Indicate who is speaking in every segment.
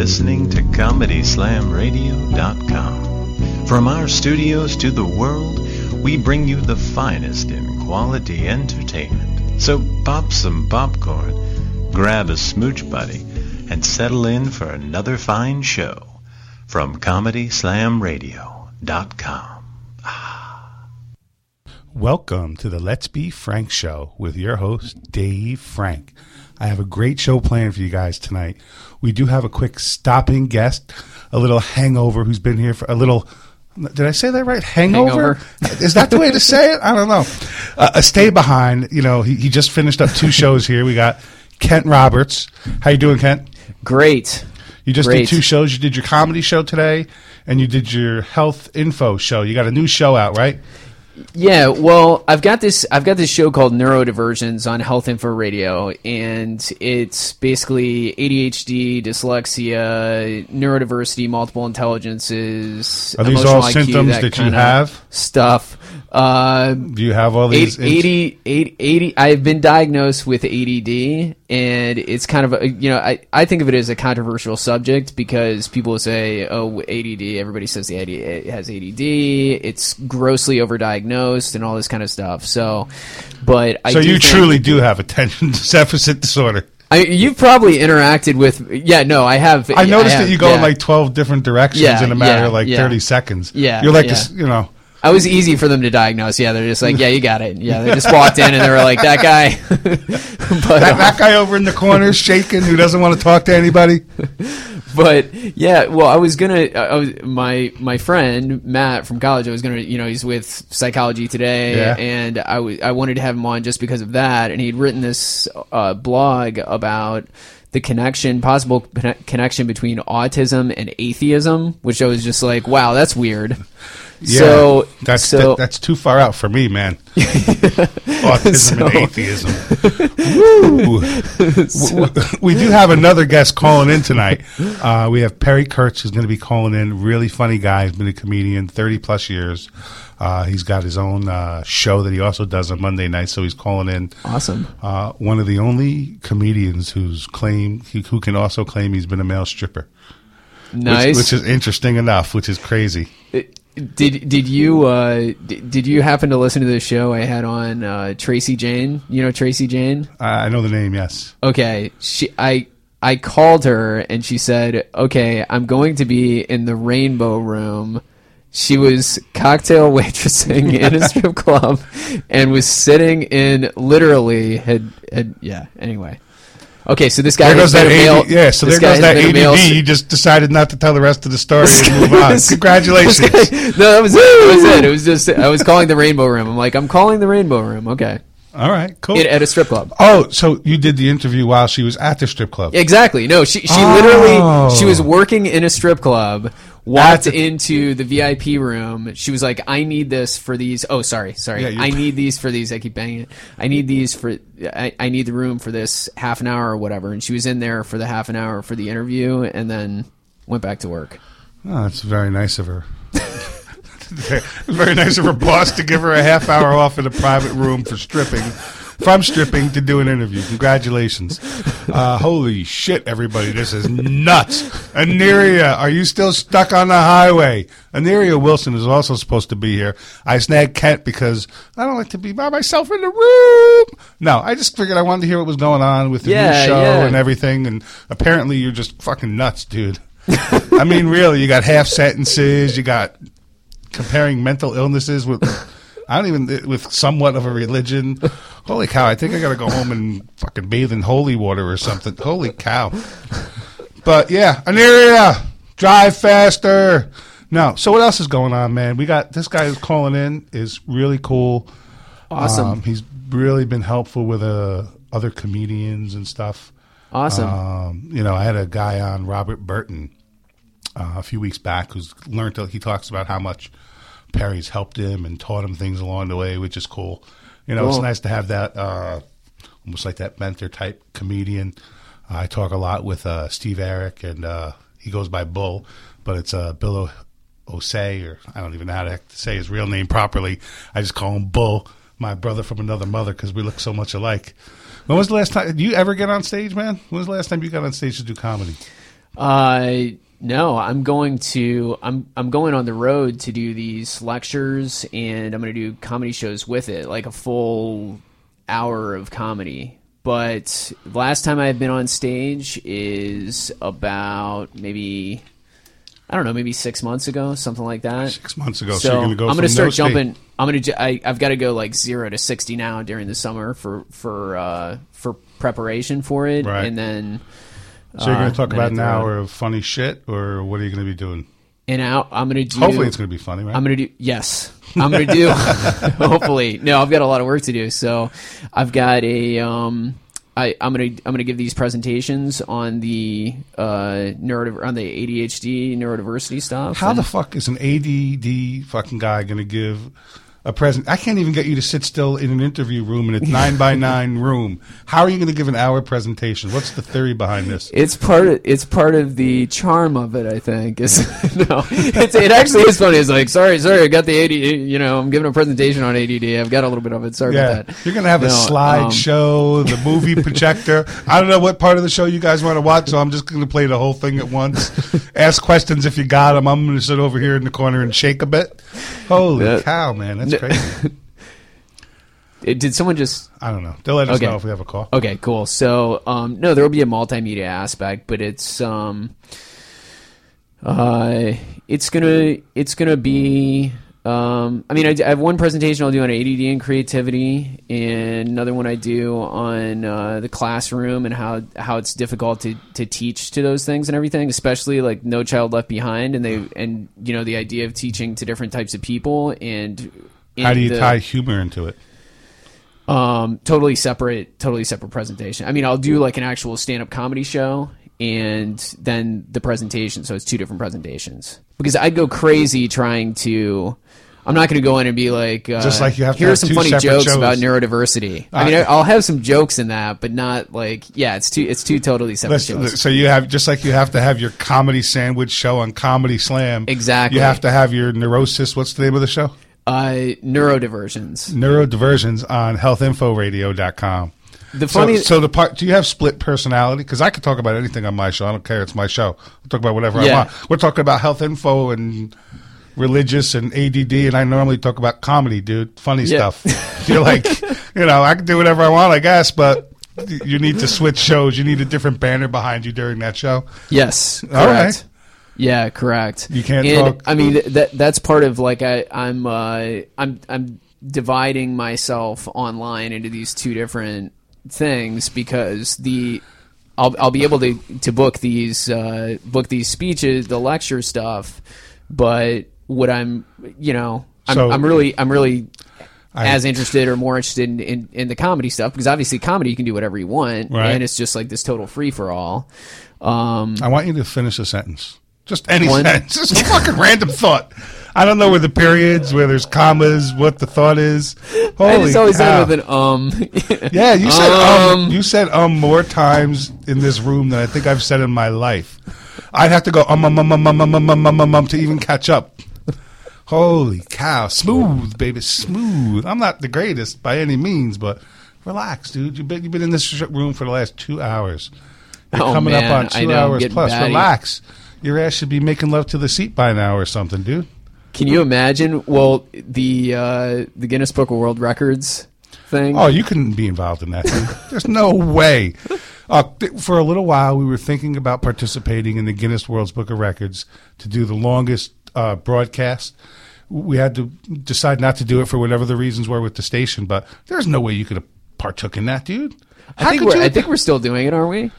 Speaker 1: listening to ComedySlamRadio.com. From our studios to the world, we bring you the finest in quality entertainment. So pop some popcorn, grab a smooch buddy, and settle in for another fine show from ComedySlamRadio.com.
Speaker 2: Welcome to the Let's Be Frank show with your host, Dave Frank. I have a great show planned for you guys tonight. We do have a quick stopping guest, a little hangover who's been here for a little. Did I say that right? Hangover?
Speaker 3: Hangover.
Speaker 2: Is that the way to say it? I don't know. Uh, a stay behind. You know, he, he just finished up two shows here. We got Kent Roberts. How you doing, Kent?
Speaker 3: Great.
Speaker 2: You just
Speaker 3: Great.
Speaker 2: did two shows. You did your comedy show today, and you did your health info show. You got a new show out, right?
Speaker 3: Yeah, well, I've got this. I've got this show called Neurodiversions on Health Info Radio, and it's basically ADHD, dyslexia, neurodiversity, multiple intelligences.
Speaker 2: Are these all
Speaker 3: IQ,
Speaker 2: symptoms that you have?
Speaker 3: Stuff. Uh,
Speaker 2: Do you have all these?
Speaker 3: 80, 80, 80 I've been diagnosed with ADD, and it's kind of a, you know I, I think of it as a controversial subject because people say oh ADD everybody says the ADD has ADD it's grossly overdiagnosed and all this kind of stuff so but I
Speaker 2: so you truly do have attention deficit disorder.
Speaker 3: I, you've probably interacted with yeah no I have
Speaker 2: I noticed
Speaker 3: have,
Speaker 2: that you go in like twelve different directions
Speaker 3: Yeah,
Speaker 2: in a matter
Speaker 3: yeah,
Speaker 2: of like
Speaker 3: yeah.
Speaker 2: thirty seconds.
Speaker 3: Yeah,
Speaker 2: you're like
Speaker 3: yeah.
Speaker 2: this, you know.
Speaker 3: I was easy for them to diagnose yeah they're just like yeah you got it yeah they just walked in and they were like that guy but
Speaker 2: That,
Speaker 3: uh,
Speaker 2: that guy over in the corner shaking who doesn't want to talk to anybody.
Speaker 3: but yeah, well, I was gonna. I was my my friend Matt from college. I was gonna, you know, he's with Psychology Today,
Speaker 2: Yeah.
Speaker 3: and I was I wanted to have him on just because of that. And he'd written this uh, blog about the connection, possible connection between autism and atheism, which I was just like, wow, that's weird.
Speaker 2: Yeah,
Speaker 3: so
Speaker 2: that's
Speaker 3: so
Speaker 2: that- that's too far out for me, man. Autism and atheism. Woo. W- w- we do have another guest calling in tonight. Uh, we have Perry Kurtz who's going to be calling in. Really funny guy. He's been a comedian thirty plus years. Uh, he's got his own uh, show that he also does on Monday nights. So he's calling in.
Speaker 3: awesome.
Speaker 2: Uh, one of the only comedians who's claim who who can also claim he's been a male stripper,
Speaker 3: Nice.
Speaker 2: which is interesting enough, which is crazy.
Speaker 3: Did did you uh, did, you happen to listen to the show I had on uh, Tracy Jane? You know Tracy Jane?
Speaker 2: I I know the name, yes.
Speaker 3: Okay, she I I called her and she said, "Okay, I'm going to be in the Rainbow Room." She was cocktail waitressing in a strip club and was sitting in literally had had yeah. Anyway, okay, so this guy
Speaker 2: There goes that
Speaker 3: male.
Speaker 2: Yeah. So there goes that
Speaker 3: been a male
Speaker 2: ADD. You just decided not to tell the rest of the story and move on. Congratulations.
Speaker 3: no, that was it. That was it. It was just I was calling the Rainbow Room. I'm like, I'm calling the Rainbow Room. Okay,
Speaker 2: All right, cool.
Speaker 3: It- at a strip club.
Speaker 2: oh, so you did the interview while she was at the strip club.
Speaker 3: Exactly. No, she she
Speaker 2: Oh.
Speaker 3: literally she was oh. working in a strip club. Walked into the VIP room. She was like, "I need this for these." Oh, sorry, sorry.
Speaker 2: Yeah,
Speaker 3: I need these for these. I keep banging it. I need these for. I, I need the room for this half an hour or whatever. And she was in there for the half an hour for the interview, and then went back to work.
Speaker 2: Oh, that's very nice of her. very nice of her boss to give her a half hour off in a private room for stripping. From stripping to do an interview. Congratulations. Uh, holy shit, everybody. This is nuts. Aniria, are you still stuck on the highway? Aniria Wilson is also supposed to be here. I snagged Kent because I don't like to be by myself in the room. No, I just figured I wanted to hear what was going on with the
Speaker 3: Yeah,
Speaker 2: new show
Speaker 3: yeah.
Speaker 2: and everything. And apparently you're just fucking nuts, dude. I mean, really, you got half sentences. You got comparing mental illnesses with I don't even with somewhat of a religion. Holy cow! I think I got to go home and fucking bathe in holy water or something. Holy cow! But yeah, Aniria, drive faster. No, so what else is going on, man? We got this guy who's calling in is really cool.
Speaker 3: Awesome.
Speaker 2: Um, he's really been helpful with uh, other comedians and stuff.
Speaker 3: Awesome.
Speaker 2: Um, you know, I had a guy on Robert Burton uh, a few weeks back who's learned. To, he talks about how much Perry's helped him and taught him things along the way, which is cool. You know, it's nice to have that uh, almost like that mentor type comedian. I talk a lot with uh, Steve Eric, and uh, he goes by Bull, but it's uh, Bill o- Osei, or I don't even know how to say his real name properly. I just call him Bull, my brother from another mother, because we look so much alike. When was the last time? Did you ever get on stage, man? When was the last time you got on stage to do comedy?
Speaker 3: Uh, no, I'm going to I'm I'm going on the road to do these lectures, and I'm going to do comedy shows with it, like a full hour of comedy. But last time I've been on stage is about maybe I don't know, maybe six months ago, something like that.
Speaker 2: Six months ago. So,
Speaker 3: So,
Speaker 2: you're to go
Speaker 3: I'm going to start
Speaker 2: no state-
Speaker 3: jumping. I'm going to. I, I've got to go like zero to sixty now during the summer for for uh, for preparation for it,
Speaker 2: Right.
Speaker 3: and then
Speaker 2: So you're going
Speaker 3: uh,
Speaker 2: to talk
Speaker 3: then
Speaker 2: about an hour of funny shit, or what are you going to be doing?
Speaker 3: and out. I'm going to do.
Speaker 2: Hopefully, it's going to be funny, right?
Speaker 3: I'm going to do yes. I'm going to do. hopefully, no. I've got a lot of work to do. So, I've got a. Um, I, I'm gonna I'm gonna give these presentations on the uh neurodiv- on the ADHD neurodiversity stuff.
Speaker 2: How the fuck is an ADD fucking guy going to give a present? I can't even get you to sit still in an interview room in a nine by nine room. How are you going to give an hour presentation? What's the theory behind this?
Speaker 3: It's part of it's part of the charm of it, I think. Is no, it's, it actually is funny. It's like, sorry, sorry, I got the AD. You know, I'm giving a presentation on ADD. I've got a little bit of it. Sorry
Speaker 2: Yeah,
Speaker 3: about that.
Speaker 2: you're going to have a
Speaker 3: No,
Speaker 2: slide
Speaker 3: um,
Speaker 2: show, the movie projector. I don't know what part of the show you guys want to watch, so I'm just going to play the whole thing at once. Ask questions if you got them. I'm going to sit over here in the corner and shake a bit. Holy
Speaker 3: Yeah.
Speaker 2: cow, man, that's crazy.
Speaker 3: Did someone just?
Speaker 2: I don't know. They'll let us
Speaker 3: Okay.
Speaker 2: know if we have a call.
Speaker 3: Okay, cool. So, um, no, there will be a multimedia aspect, but it's um, uh, it's gonna it's gonna be. Um, I mean, I, I have one presentation I'll do on ADD and creativity, and another one I do on uh, the classroom and how how it's difficult to, to teach to those things and everything, especially like No Child Left Behind, and they and you know the idea of teaching to different types of people and.
Speaker 2: How do you
Speaker 3: the-
Speaker 2: tie humor into it?
Speaker 3: um, totally separate, totally separate presentation. I mean, I'll do like an actual stand-up comedy show and then the presentation. So it's two different presentations because I'd go crazy trying to. I'm not going to go in and be like, uh,
Speaker 2: Just like you have to
Speaker 3: here are some funny jokes
Speaker 2: shows.
Speaker 3: about neurodiversity. I mean, I'll have some jokes in that, but not like, yeah, it's two, it's two totally separate shows.
Speaker 2: so you have just like you have to have your comedy sandwich show on Comedy Slam.
Speaker 3: Exactly.
Speaker 2: You have to have your neurosis. What's the name of the show?
Speaker 3: Uh, neurodiversions.
Speaker 2: Neurodiversions on healthinforadio.com.
Speaker 3: The
Speaker 2: So,
Speaker 3: funny,
Speaker 2: so the part, do you have split personality? Because I could talk about anything on my show. I don't care. It's my show. I'll talk about whatever I want. We're talking about health info and religious and ADD, and I normally talk about comedy, dude. Funny
Speaker 3: Yeah.
Speaker 2: stuff. You're like, you know, I can do whatever I want, I guess, but you need to switch shows. You need a different banner behind you during that show.
Speaker 3: Yes, correct.
Speaker 2: All right.
Speaker 3: Yeah, correct.
Speaker 2: You can't
Speaker 3: and,
Speaker 2: talk-
Speaker 3: I mean, that that's part of like I I'm uh, I'm I'm dividing myself online into these two different things because the I'll I'll be able to to book these uh, book these speeches, the lecture stuff, but what I'm you know I'm,
Speaker 2: So-
Speaker 3: I'm really I'm really
Speaker 2: I-
Speaker 3: as interested or more interested in, in, in the comedy stuff because obviously comedy you can do whatever you want
Speaker 2: Right.
Speaker 3: and it's just like this total free for all. Um,
Speaker 2: I want you to finish a sentence. Just any
Speaker 3: One-
Speaker 2: sentence. Just a fucking random thought. I don't know where the periods, where there's commas, what the thought is. Holy
Speaker 3: I just always
Speaker 2: cow.
Speaker 3: with an um.
Speaker 2: Yeah, you said um,
Speaker 3: Um.
Speaker 2: you said um more times in this room than I think I've said in my life. I'd have to go um um um um um um um um um, um, um to even catch up. Holy cow, smooth baby, smooth. I'm not the greatest by any means, but relax, dude. You've been you've been in this room for the last two hours. You're
Speaker 3: Oh,
Speaker 2: coming up
Speaker 3: man,
Speaker 2: on
Speaker 3: I
Speaker 2: two
Speaker 3: know,
Speaker 2: hours plus.
Speaker 3: batty.
Speaker 2: Relax. Your ass should be making love to the seat by now or something, dude.
Speaker 3: Can you imagine? Well, the uh, the Guinness Book of World Records thing.
Speaker 2: Oh, you couldn't be involved in that. Thing. There's no way. Uh, th- for a little while, we were thinking about participating in the Guinness World's Book of Records to do the longest uh, broadcast. We had to decide not to do it for whatever the reasons were with the station, but there's no way you could have partook in that, dude.
Speaker 3: I think
Speaker 2: could
Speaker 3: we're
Speaker 2: you?
Speaker 3: I think we're still doing it, aren't we?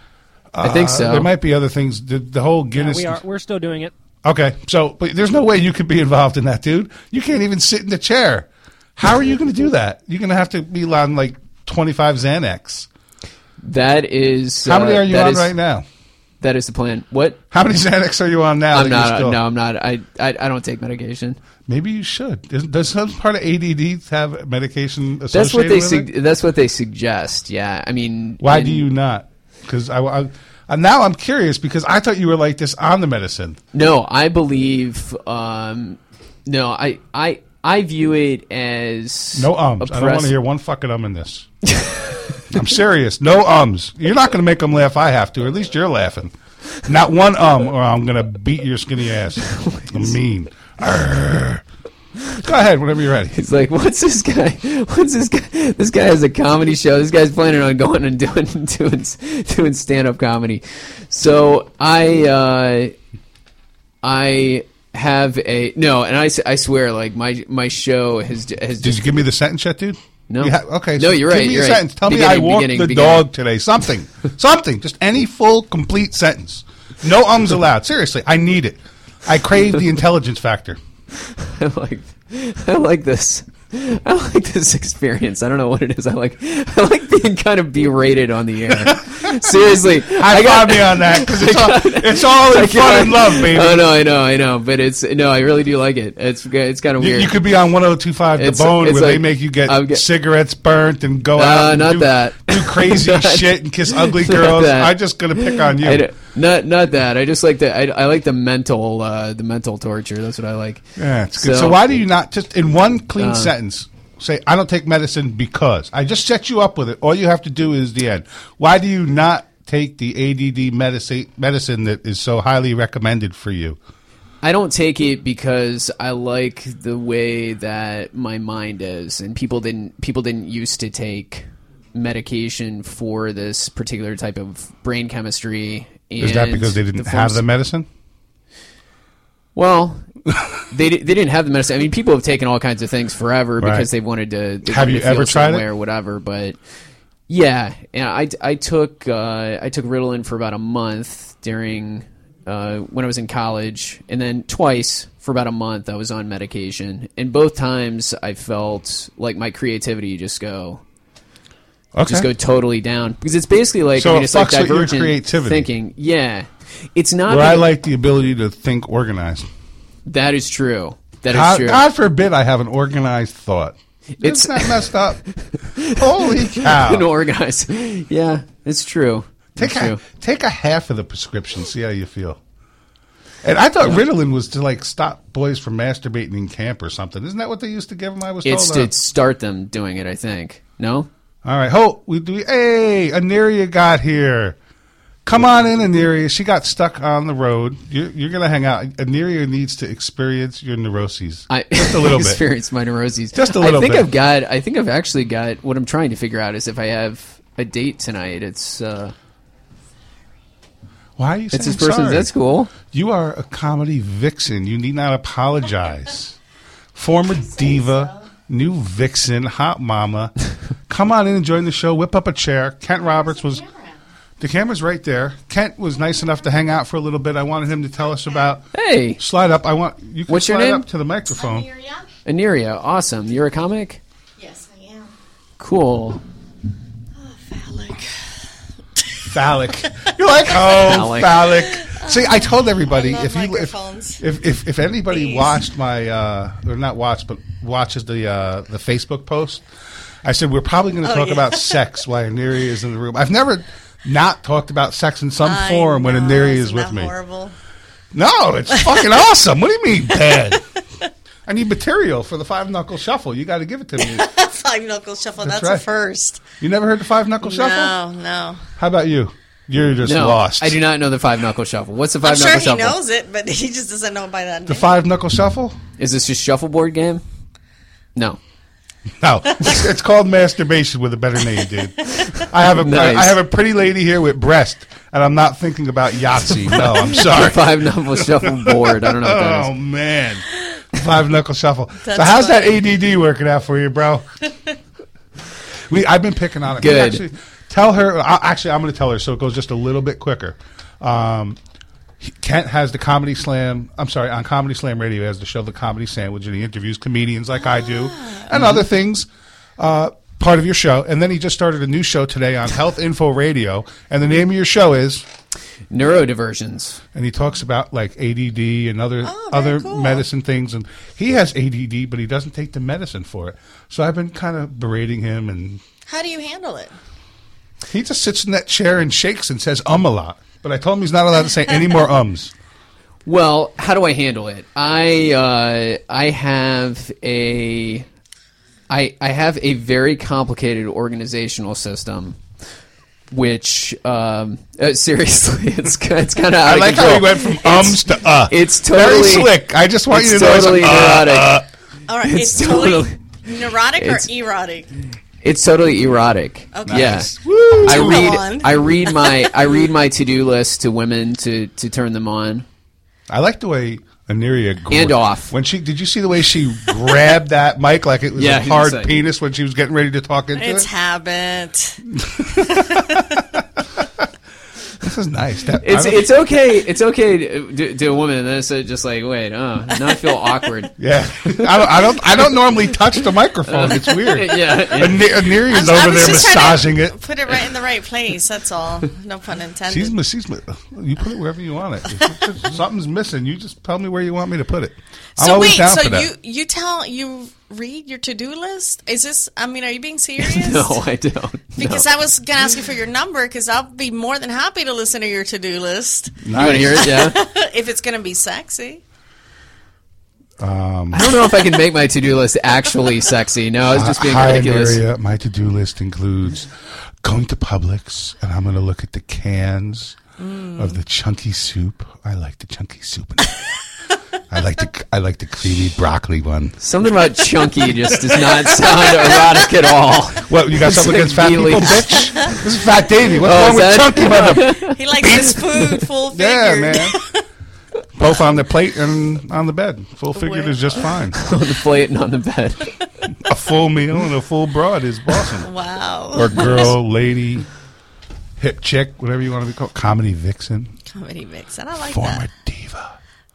Speaker 3: I think
Speaker 2: Uh,
Speaker 3: so.
Speaker 2: There might be other things. The, the whole
Speaker 4: Yeah,
Speaker 2: Guinness.
Speaker 4: we are. We're still doing it.
Speaker 2: Okay, so but there's no way you could be involved in that, dude. You can't even sit in the chair. How are you going to do that? You're going to have to be on like 25 Xanax.
Speaker 3: that is.
Speaker 2: How many
Speaker 3: uh,
Speaker 2: are you on
Speaker 3: is-
Speaker 2: right now?
Speaker 3: That is the plan. What?
Speaker 2: How many Xanax are you on now?
Speaker 3: I'm
Speaker 2: that you're
Speaker 3: not.
Speaker 2: still-
Speaker 3: No, I'm not. I, I I don't take medication.
Speaker 2: Maybe you should. Does, does some part of ADD have medication associated
Speaker 3: That's what they.
Speaker 2: with
Speaker 3: Sug-
Speaker 2: it?
Speaker 3: that's what they suggest. Yeah. I mean.
Speaker 2: Why
Speaker 3: in-
Speaker 2: do you not? Because I, I, uh, now I'm curious because I thought you were like this on the medicine.
Speaker 3: No, I believe. Um, no, I I I view it as
Speaker 2: No ums. I don't want to hear one fucking um in this. I'm serious. No ums. You're not going to make them laugh. I have to. Or at least you're laughing. Not one um, or I'm gonna beat your skinny ass. I'm mean. Arr. Go ahead, whenever you're ready.
Speaker 3: He's like, "What's this guy? What's this guy? This guy has a comedy show. This guy's planning on going and doing doing doing stand up comedy." So I uh, I have a no, and I, I swear, like my my show has has
Speaker 2: Did
Speaker 3: just
Speaker 2: you give me the sentence yet, dude?
Speaker 3: No.
Speaker 2: You ha- okay.
Speaker 3: No, you're right.
Speaker 2: give me
Speaker 3: you're
Speaker 2: a
Speaker 3: right.
Speaker 2: sentence. Tell me I walked
Speaker 3: beginning,
Speaker 2: the
Speaker 3: beginning.
Speaker 2: dog today. Something. Something. Just any full, complete sentence. No ums allowed. Seriously, I need it. I crave the intelligence factor.
Speaker 3: I like I like this. I like this experience. I don't know what it is. I like I like being kind of berated on the air. Seriously,
Speaker 2: I got me on that because it's, all- it's all in
Speaker 3: I
Speaker 2: fun
Speaker 3: got-
Speaker 2: and love, baby.
Speaker 3: Oh no, I know, I know, but it's no, I really do like it. It's it's kind of
Speaker 2: You,
Speaker 3: weird.
Speaker 2: you could be on 1025 The
Speaker 3: It's-
Speaker 2: Bone
Speaker 3: it's
Speaker 2: where they make you get,
Speaker 3: get-
Speaker 2: cigarettes burnt and go
Speaker 3: Uh,
Speaker 2: out and
Speaker 3: not
Speaker 2: do,
Speaker 3: that.
Speaker 2: do crazy shit and kiss ugly girls. I'm just to pick on you.
Speaker 3: Not not that. I just like the I, I like the mental uh, the mental torture. That's what I like.
Speaker 2: Yeah, it's good. So,
Speaker 3: So-
Speaker 2: why do you not just in one clean
Speaker 3: Uh,
Speaker 2: sentence say I don't take medicine because I just set you up with it. All you have to do is the end. Why do you not take the ADD medicine medicine that is so highly recommended for you?
Speaker 3: I don't take it because I like the way that my mind is, and people didn't people didn't used to take medication for this particular type of brain chemistry.
Speaker 2: Is that because they didn't
Speaker 3: the
Speaker 2: have the medicine?
Speaker 3: Well, they they didn't have the medicine. I mean, people have taken all kinds of things forever
Speaker 2: Right.
Speaker 3: because they've wanted to. They
Speaker 2: Have
Speaker 3: wanted
Speaker 2: you
Speaker 3: to
Speaker 2: ever tried it?
Speaker 3: or whatever? But yeah, yeah, I, I took uh, I took Ritalin for about a month during uh, when I was in college, and then twice for about a month I was on medication, and both times I felt like my creativity just go
Speaker 2: Okay.
Speaker 3: just go totally down because it's basically like
Speaker 2: So
Speaker 3: I mean,
Speaker 2: it
Speaker 3: it's like
Speaker 2: fucks with your
Speaker 3: divergent
Speaker 2: creativity.
Speaker 3: thinking. Yeah, it's not.
Speaker 2: Where I like the ability to think organized.
Speaker 3: that is true. That is
Speaker 2: God,
Speaker 3: true.
Speaker 2: God forbid I have an organized thought.
Speaker 3: It's-
Speaker 2: Isn't messed up? Holy cow!
Speaker 3: and organize. Yeah, it's true.
Speaker 2: Take
Speaker 3: It's
Speaker 2: a,
Speaker 3: true.
Speaker 2: take a half of the prescription. See how you feel. And I thought Ritalin was to like stop boys from masturbating in camp or something. Isn't that what they used to give them? I was
Speaker 3: It's
Speaker 2: told. uh,
Speaker 3: to start them doing it. I think. No.
Speaker 2: All right, ho, we do. Hey, Aniria got here. Come on in, Aniria. She got stuck on the road. You're, you're gonna hang out. Aniria needs to experience your neuroses.
Speaker 3: I
Speaker 2: Just a little bit.
Speaker 3: experienced my neuroses.
Speaker 2: Just a little
Speaker 3: I think
Speaker 2: bit.
Speaker 3: I've got. I think I've actually got. What I'm trying to figure out is if I have a date tonight. It's uh,
Speaker 2: Why are you saying
Speaker 3: it's this person.
Speaker 2: sorry?
Speaker 3: That's cool.
Speaker 2: You are a comedy vixen. You need not apologize. Former diva, new vixen, hot mama. Come on in and join the show. Whip up a chair. Kent Roberts was. The camera's right there. Kent was nice enough to hang out for a little bit. I wanted him to tell us about.
Speaker 3: Hey,
Speaker 2: Slide up. I want you. Can
Speaker 3: What's your
Speaker 2: slide
Speaker 3: name?
Speaker 2: up to the microphone.
Speaker 4: Miriam?
Speaker 3: Aniria, awesome. You're a comic.
Speaker 4: Yes, I am.
Speaker 3: Cool.
Speaker 4: Oh, Phallic.
Speaker 2: Phallic. You're like, oh,
Speaker 3: Phallic.
Speaker 2: phallic. See, I told everybody
Speaker 4: love
Speaker 2: if you if, if if if anybody
Speaker 4: Please.
Speaker 2: watched my uh or not watched but watches the uh the Facebook post, I said we're probably going to
Speaker 4: Oh,
Speaker 2: talk
Speaker 4: yeah.
Speaker 2: about sex while Aneri is in the room. I've never not talked about sex in some
Speaker 4: I
Speaker 2: form when
Speaker 4: know,
Speaker 2: Aneri is
Speaker 4: isn't
Speaker 2: with
Speaker 4: that
Speaker 2: me.
Speaker 4: Horrible.
Speaker 2: No, it's fucking awesome. What do you mean bad? I need material for the five knuckle shuffle. You got to give it to me.
Speaker 4: Five knuckle shuffle.
Speaker 2: That's
Speaker 4: That's,
Speaker 2: right.
Speaker 4: a first.
Speaker 2: You never heard the five knuckle shuffle?
Speaker 4: No, no.
Speaker 2: How about you? You're just
Speaker 3: No,
Speaker 2: lost.
Speaker 3: I do not know the five knuckle shuffle. What's the 5
Speaker 4: I'm
Speaker 3: five
Speaker 4: sure
Speaker 3: knuckle
Speaker 4: he knows it, but he just doesn't know by that
Speaker 2: The
Speaker 4: name.
Speaker 2: five knuckle shuffle?
Speaker 3: Is this just shuffleboard game? No.
Speaker 2: No, it's, it's called masturbation with a better name, dude. I have a
Speaker 3: Nice.
Speaker 2: I have a pretty lady here with breast, and I'm not thinking about Yahtzee. No, I'm sorry.
Speaker 3: Five knuckle shuffleboard. I don't know what that
Speaker 2: Oh man, five knuckle shuffle. so
Speaker 4: That's
Speaker 2: how's that. ADD working out for you, bro? we I've been picking on it.
Speaker 3: Good.
Speaker 2: Actually, tell her. I, actually, I'm going to tell her so it goes just a little bit quicker. Um, Kent has the Comedy Slam. I'm sorry, on Comedy Slam Radio, he has the show The Comedy Sandwich, and he interviews comedians like I do, and other things. Uh, part of your show, and then he just started a new show today on Health Info Radio, and the name of your show is
Speaker 3: Neurodiversions.
Speaker 2: and he talks about like ADD and other
Speaker 4: Oh,
Speaker 2: other
Speaker 4: cool.
Speaker 2: medicine things, and he has ADD, but he doesn't take the medicine for it. So I've been kind of berating him, and
Speaker 4: How do you handle it?
Speaker 2: he just sits in that chair and shakes and says um a lot. But I told him he's not allowed to say any more ums.
Speaker 3: Well, how do I handle it? I uh, I have a I I have a very complicated organizational system which um, uh, seriously, it's it's kind of
Speaker 2: I like
Speaker 3: of
Speaker 2: how
Speaker 3: control.
Speaker 2: you went from ums to uh.
Speaker 3: It's totally Very
Speaker 2: slick. I just want you
Speaker 3: it's
Speaker 2: to know it's
Speaker 3: totally
Speaker 2: like, uh,
Speaker 3: neurotic.
Speaker 2: uh.
Speaker 4: All right,
Speaker 3: It's
Speaker 4: it's, totally,
Speaker 3: totally-
Speaker 4: neurotic or
Speaker 3: it's-
Speaker 4: erotic.
Speaker 3: It's totally erotic.
Speaker 4: Okay.
Speaker 3: Yeah.
Speaker 2: Woo.
Speaker 3: I read
Speaker 4: on.
Speaker 3: I read my I read my to do list to women to to turn them on.
Speaker 2: I like the way Aniria gr-
Speaker 3: And off.
Speaker 2: when she. Did you see the way she grabbed that mic like it was
Speaker 3: Yeah,
Speaker 2: a hard penis when she was getting ready to talk into
Speaker 4: It's
Speaker 2: it?
Speaker 4: It's habit.
Speaker 2: This is nice. That,
Speaker 3: It's it's okay. It's okay to, to, to a woman, and then it's just like, wait, oh, now I feel awkward.
Speaker 2: yeah. I don't, I don't. I don't normally touch the microphone. It's weird.
Speaker 3: yeah, yeah.
Speaker 2: Ani- Aniria's
Speaker 4: I
Speaker 2: over there massaging it.
Speaker 4: Put it right in the right place. That's all. No pun intended.
Speaker 2: She's, she's, you put it wherever you want it. If something's missing, you just tell me where you want me to put it. I'm
Speaker 4: so
Speaker 2: always
Speaker 4: wait,
Speaker 2: down
Speaker 4: so
Speaker 2: for that.
Speaker 4: you you tell you read your to do list? Is this? I mean, are you being serious?
Speaker 3: No, I don't.
Speaker 4: Because
Speaker 3: no.
Speaker 4: I was gonna ask you for your number because I'll be more than happy to listen to your to do list
Speaker 3: you want to hear it? Yeah.
Speaker 4: if it's gonna be sexy.
Speaker 2: Um,
Speaker 3: I don't know if I can make my to do list actually sexy. No, it's was just being
Speaker 2: Hi,
Speaker 3: ridiculous.
Speaker 2: Aniria. My to-do list includes going to Publix, and I'm going to look at the cans of the chunky soup. I like the chunky soup. I like the I like the creamy broccoli one.
Speaker 3: Something about chunky just does not sound erotic at all.
Speaker 2: What you got
Speaker 3: It's
Speaker 2: something against fat
Speaker 3: really-
Speaker 2: people, bitch? This is Fat Davy. What's
Speaker 3: Oh,
Speaker 2: wrong
Speaker 3: is
Speaker 2: with
Speaker 3: that-
Speaker 2: chunky mother?
Speaker 4: He likes his food full figured.
Speaker 2: Yeah, man. Both on the plate and on the bed. Full figured is just fine.
Speaker 3: on the plate and on the bed.
Speaker 2: A full meal and a full broad is awesome.
Speaker 4: Wow.
Speaker 2: Or girl, lady, hip chick, whatever you want to be called. Comedy vixen.
Speaker 4: Comedy vixen. I like
Speaker 2: Former
Speaker 4: that.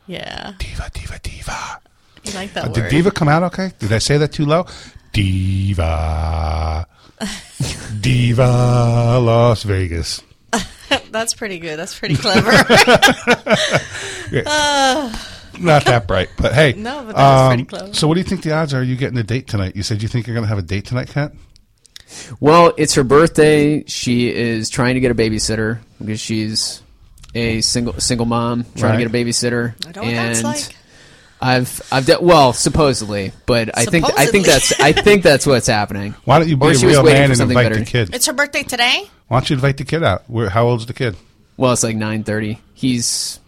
Speaker 2: Diva.
Speaker 4: Yeah,
Speaker 2: Diva, diva, diva.
Speaker 4: you like that
Speaker 2: Uh, did
Speaker 4: word.
Speaker 2: diva come out okay? Did I say that too low? Diva. diva Las Vegas.
Speaker 4: That's pretty good. That's pretty clever.
Speaker 2: Not that bright, but hey. um,
Speaker 4: No, but that was pretty clever.
Speaker 2: So, what do you think the odds are you getting a date tonight? You said you think you're going to have a date tonight, Kent?
Speaker 3: Well, it's her birthday. She is trying to get a babysitter because she's a single single mom trying
Speaker 2: Right.
Speaker 3: to get a babysitter.
Speaker 4: I don't know what
Speaker 3: and
Speaker 4: that's like.
Speaker 3: I've I've done well supposedly, but I think I think
Speaker 4: Supposedly.
Speaker 3: that's I think that's what's happening.
Speaker 2: Why don't you be
Speaker 3: Or
Speaker 2: a
Speaker 3: she was
Speaker 2: real
Speaker 3: waiting
Speaker 2: man
Speaker 3: for
Speaker 2: and
Speaker 3: something
Speaker 2: invite
Speaker 3: better.
Speaker 2: the kid?
Speaker 4: It's her birthday today.
Speaker 2: Why don't you invite the kid out? Where, how old's the kid?
Speaker 3: Well, it's like nine thirty. He's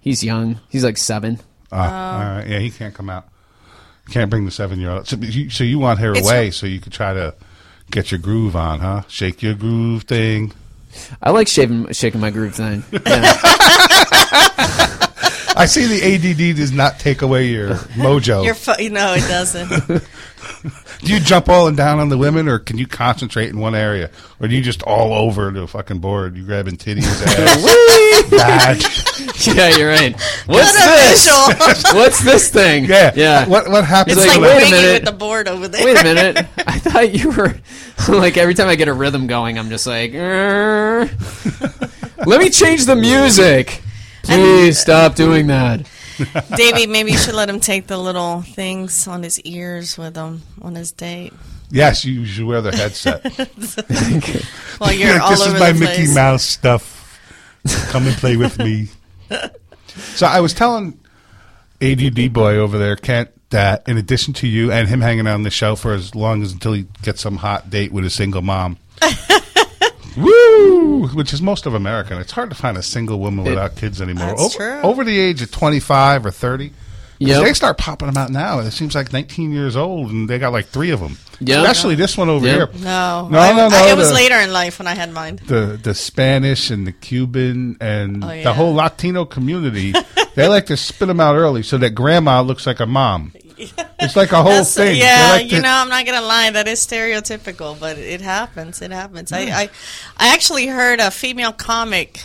Speaker 3: he's young. He's like seven.
Speaker 2: Ah, all right. Yeah, he can't come out. Can't bring the seven year old. So you, so you want her
Speaker 4: It's
Speaker 2: away
Speaker 4: her-
Speaker 2: so you could try to get your groove on, huh? Shake your groove thing.
Speaker 3: I like shaving, shaking my groove thing. Yeah.
Speaker 2: I see the ADD does not take away your mojo.
Speaker 4: You're fu- no, it doesn't.
Speaker 2: do you jump all and down on the women, or can you concentrate in one area, or do you just all over the fucking board? You grabbing titties, ass, badge.
Speaker 3: yeah, you're right. What's
Speaker 4: What
Speaker 3: this? What's this thing?
Speaker 2: Yeah,
Speaker 3: yeah.
Speaker 2: What what happens?
Speaker 4: It's
Speaker 3: like,
Speaker 4: like,
Speaker 3: wait a minute.
Speaker 4: with the board over there.
Speaker 3: Wait a minute. I thought you were like every time I get a rhythm going, I'm just like, let me change the music. Please stop uh, doing that.
Speaker 4: Davey, maybe you should let him take the little things on his ears with him on his date.
Speaker 2: Yes, you should wear the headset.
Speaker 4: well, you're all
Speaker 2: this
Speaker 4: over
Speaker 2: is my
Speaker 4: the
Speaker 2: Mickey. Mouse stuff. Come and play with me. so I was telling ADD boy over there, Kent, that in addition to you and him hanging out on the show for as long as until he gets some hot date with a single mom. Woo! Which is most of America. It's hard to find a single woman without kids anymore.
Speaker 4: That's
Speaker 2: over,
Speaker 4: true.
Speaker 2: over the age of 25 or 30.
Speaker 3: Yep.
Speaker 2: They start popping them out now. It seems like 19 years old, and they got like three of them.
Speaker 3: Yep.
Speaker 2: Especially this one over
Speaker 3: Yep.
Speaker 2: here.
Speaker 4: No,
Speaker 2: No,
Speaker 4: I-
Speaker 2: no, no,
Speaker 4: I- it was later in life when I had mine.
Speaker 2: the the Spanish and the Cuban and
Speaker 4: Oh,
Speaker 2: the whole Latino community, they like to spit them out early so that grandma looks like a mom. It's like a whole
Speaker 4: That's-
Speaker 2: thing.
Speaker 4: Yeah,
Speaker 2: like
Speaker 4: you know, I'm not gonna lie. That is stereotypical, but it happens. It happens. I, I, I actually heard a female comic.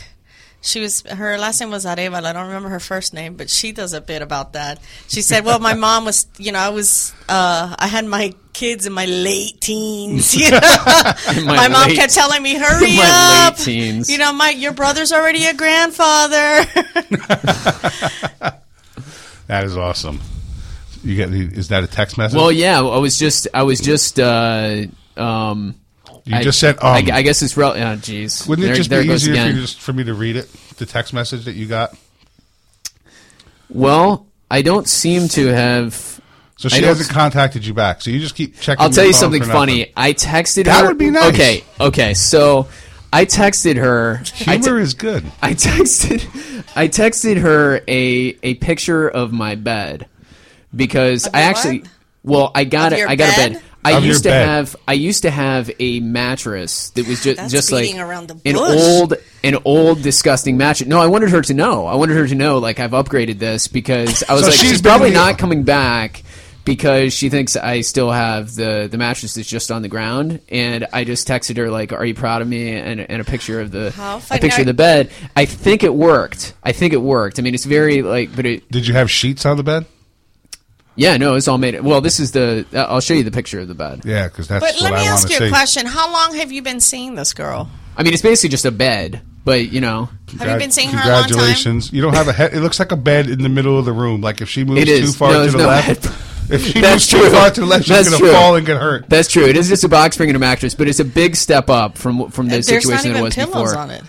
Speaker 4: She was her last name was Areval. I don't remember her first name, but she does a bit about that. She said, "Well, my mom was, you know, I was, uh, I had my kids in my late teens. You know, my,
Speaker 3: my
Speaker 4: mom
Speaker 3: late-
Speaker 4: kept telling me, hurry up.
Speaker 3: teens.
Speaker 4: You know, my your brother's already a grandfather.
Speaker 2: that is awesome. You get is that a text message?
Speaker 3: Well, yeah, I was just, I was just, uh, um,
Speaker 2: you
Speaker 3: I-
Speaker 2: just said um.
Speaker 3: I, I guess it's real. Oh, jeez.
Speaker 2: Wouldn't it
Speaker 3: There-
Speaker 2: just
Speaker 3: there
Speaker 2: be
Speaker 3: it
Speaker 2: easier for, you just, for me to read it? The text message that you got.
Speaker 3: Well, I don't seem to have.
Speaker 2: So she hasn't contacted you back. So you just keep checking.
Speaker 3: I'll tell you something funny. I texted
Speaker 2: That
Speaker 3: her.
Speaker 2: would be nice.
Speaker 3: Okay, okay. So I texted her. I te-
Speaker 2: Humor is good.
Speaker 3: I texted I texted her a a picture of my bed because I actually
Speaker 4: what?
Speaker 3: well I got it I got a
Speaker 4: bed?
Speaker 3: bed. I
Speaker 2: Of
Speaker 3: used to
Speaker 2: bed.
Speaker 3: have I used to have a mattress that was just
Speaker 4: That's
Speaker 3: just like
Speaker 4: around the
Speaker 3: an old an old disgusting mattress. No, I wanted her to know. I wanted her to know like I've upgraded this because I was
Speaker 2: So
Speaker 3: like
Speaker 2: she's
Speaker 3: she's probably
Speaker 2: the-
Speaker 3: not coming back because she thinks I still have the the mattress that's just on the ground and I just texted her like are you proud of me and, and a picture of the
Speaker 4: How
Speaker 3: a
Speaker 4: funny.
Speaker 3: picture of the bed. I think it worked. I think it worked. I mean it's very like but it
Speaker 2: Did you have sheets on the bed?
Speaker 3: Yeah, no, it's all made. Well, this is the. uh, I'll show you the picture of the bed.
Speaker 2: Yeah, because that's
Speaker 4: But
Speaker 2: what
Speaker 4: let me
Speaker 2: I want
Speaker 4: ask
Speaker 2: to
Speaker 4: you
Speaker 2: see.
Speaker 4: a question. How long have you been seeing this girl?
Speaker 3: I mean, it's basically just a bed, but you know,
Speaker 4: Have you been seeing her a long time?
Speaker 2: Congratulations. You don't have a head. It looks like a bed in the middle of the room. Like if she moves too far
Speaker 3: No,
Speaker 2: to the
Speaker 3: no
Speaker 2: left,
Speaker 3: head.
Speaker 2: if she
Speaker 3: That's
Speaker 2: moves too
Speaker 3: true.
Speaker 2: far to the left, she's
Speaker 3: That's
Speaker 2: going to
Speaker 3: true.
Speaker 2: fall and get hurt.
Speaker 3: that's true. It is just a box spring and a mattress, but it's a big step up from from the
Speaker 4: There's not
Speaker 3: situation
Speaker 4: even
Speaker 3: it was
Speaker 4: pillows
Speaker 3: before.
Speaker 4: on it.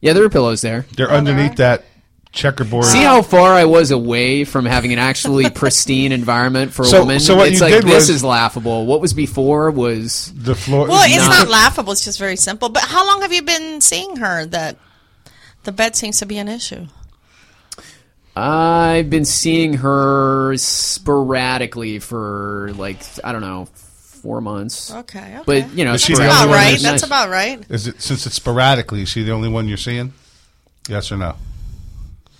Speaker 3: Yeah, there are pillows there.
Speaker 2: They're
Speaker 4: Oh,
Speaker 2: underneath
Speaker 4: there
Speaker 2: that checkerboard.
Speaker 3: See how far I was away from having an actually pristine environment for a
Speaker 2: So-
Speaker 3: woman.
Speaker 2: so what
Speaker 3: it's
Speaker 2: you
Speaker 3: like
Speaker 2: did
Speaker 3: this
Speaker 2: was-
Speaker 3: is laughable. What was before was
Speaker 2: the floor.
Speaker 4: Well, it's
Speaker 3: not-
Speaker 4: not laughable. It's just very simple. But how long have you been seeing her that the bed seems to be an issue?
Speaker 3: I've been seeing her sporadically for like I don't know four months.
Speaker 4: Okay, okay.
Speaker 3: But you know,
Speaker 2: Is she
Speaker 4: That's
Speaker 2: the only
Speaker 4: about right.
Speaker 3: is
Speaker 4: That's
Speaker 3: nice.
Speaker 4: about right.
Speaker 2: Is it since it's sporadically? Is she the only one you're seeing? Yes or no?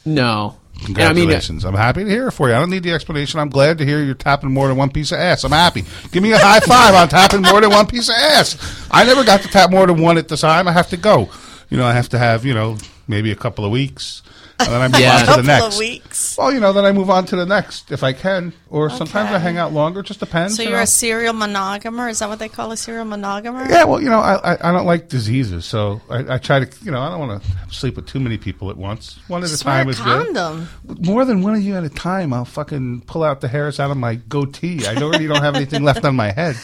Speaker 3: No. And I
Speaker 2: Congratulations. I'm happy to hear it for you. I don't need the explanation. I'm glad to hear you're tapping more than one piece of ass. I'm happy. Give me a high five on tapping more than one piece of ass. I never got to tap more than one at the time. I have to go. You know, I have to have, you know, maybe a couple of weeks. And then I move
Speaker 3: Yeah.
Speaker 2: on to the
Speaker 4: couple
Speaker 2: next.
Speaker 4: of weeks.
Speaker 2: Well, you know, then I move on to the next if I can. Or sometimes I hang out longer. Just depends.
Speaker 4: So
Speaker 2: you
Speaker 4: you're
Speaker 2: know.
Speaker 4: a serial monogamer? Is that what they call a serial monogamer?
Speaker 2: Yeah, well, you know, I, I, I don't like diseases, so I, I try to, you know, I don't want to sleep with too many people at once. One at a
Speaker 4: Just wear
Speaker 2: time
Speaker 4: a
Speaker 2: is good.
Speaker 4: condom.
Speaker 2: More than one of you at a time, I'll fucking pull out the hairs out of my goatee. I already don't have anything left on my head.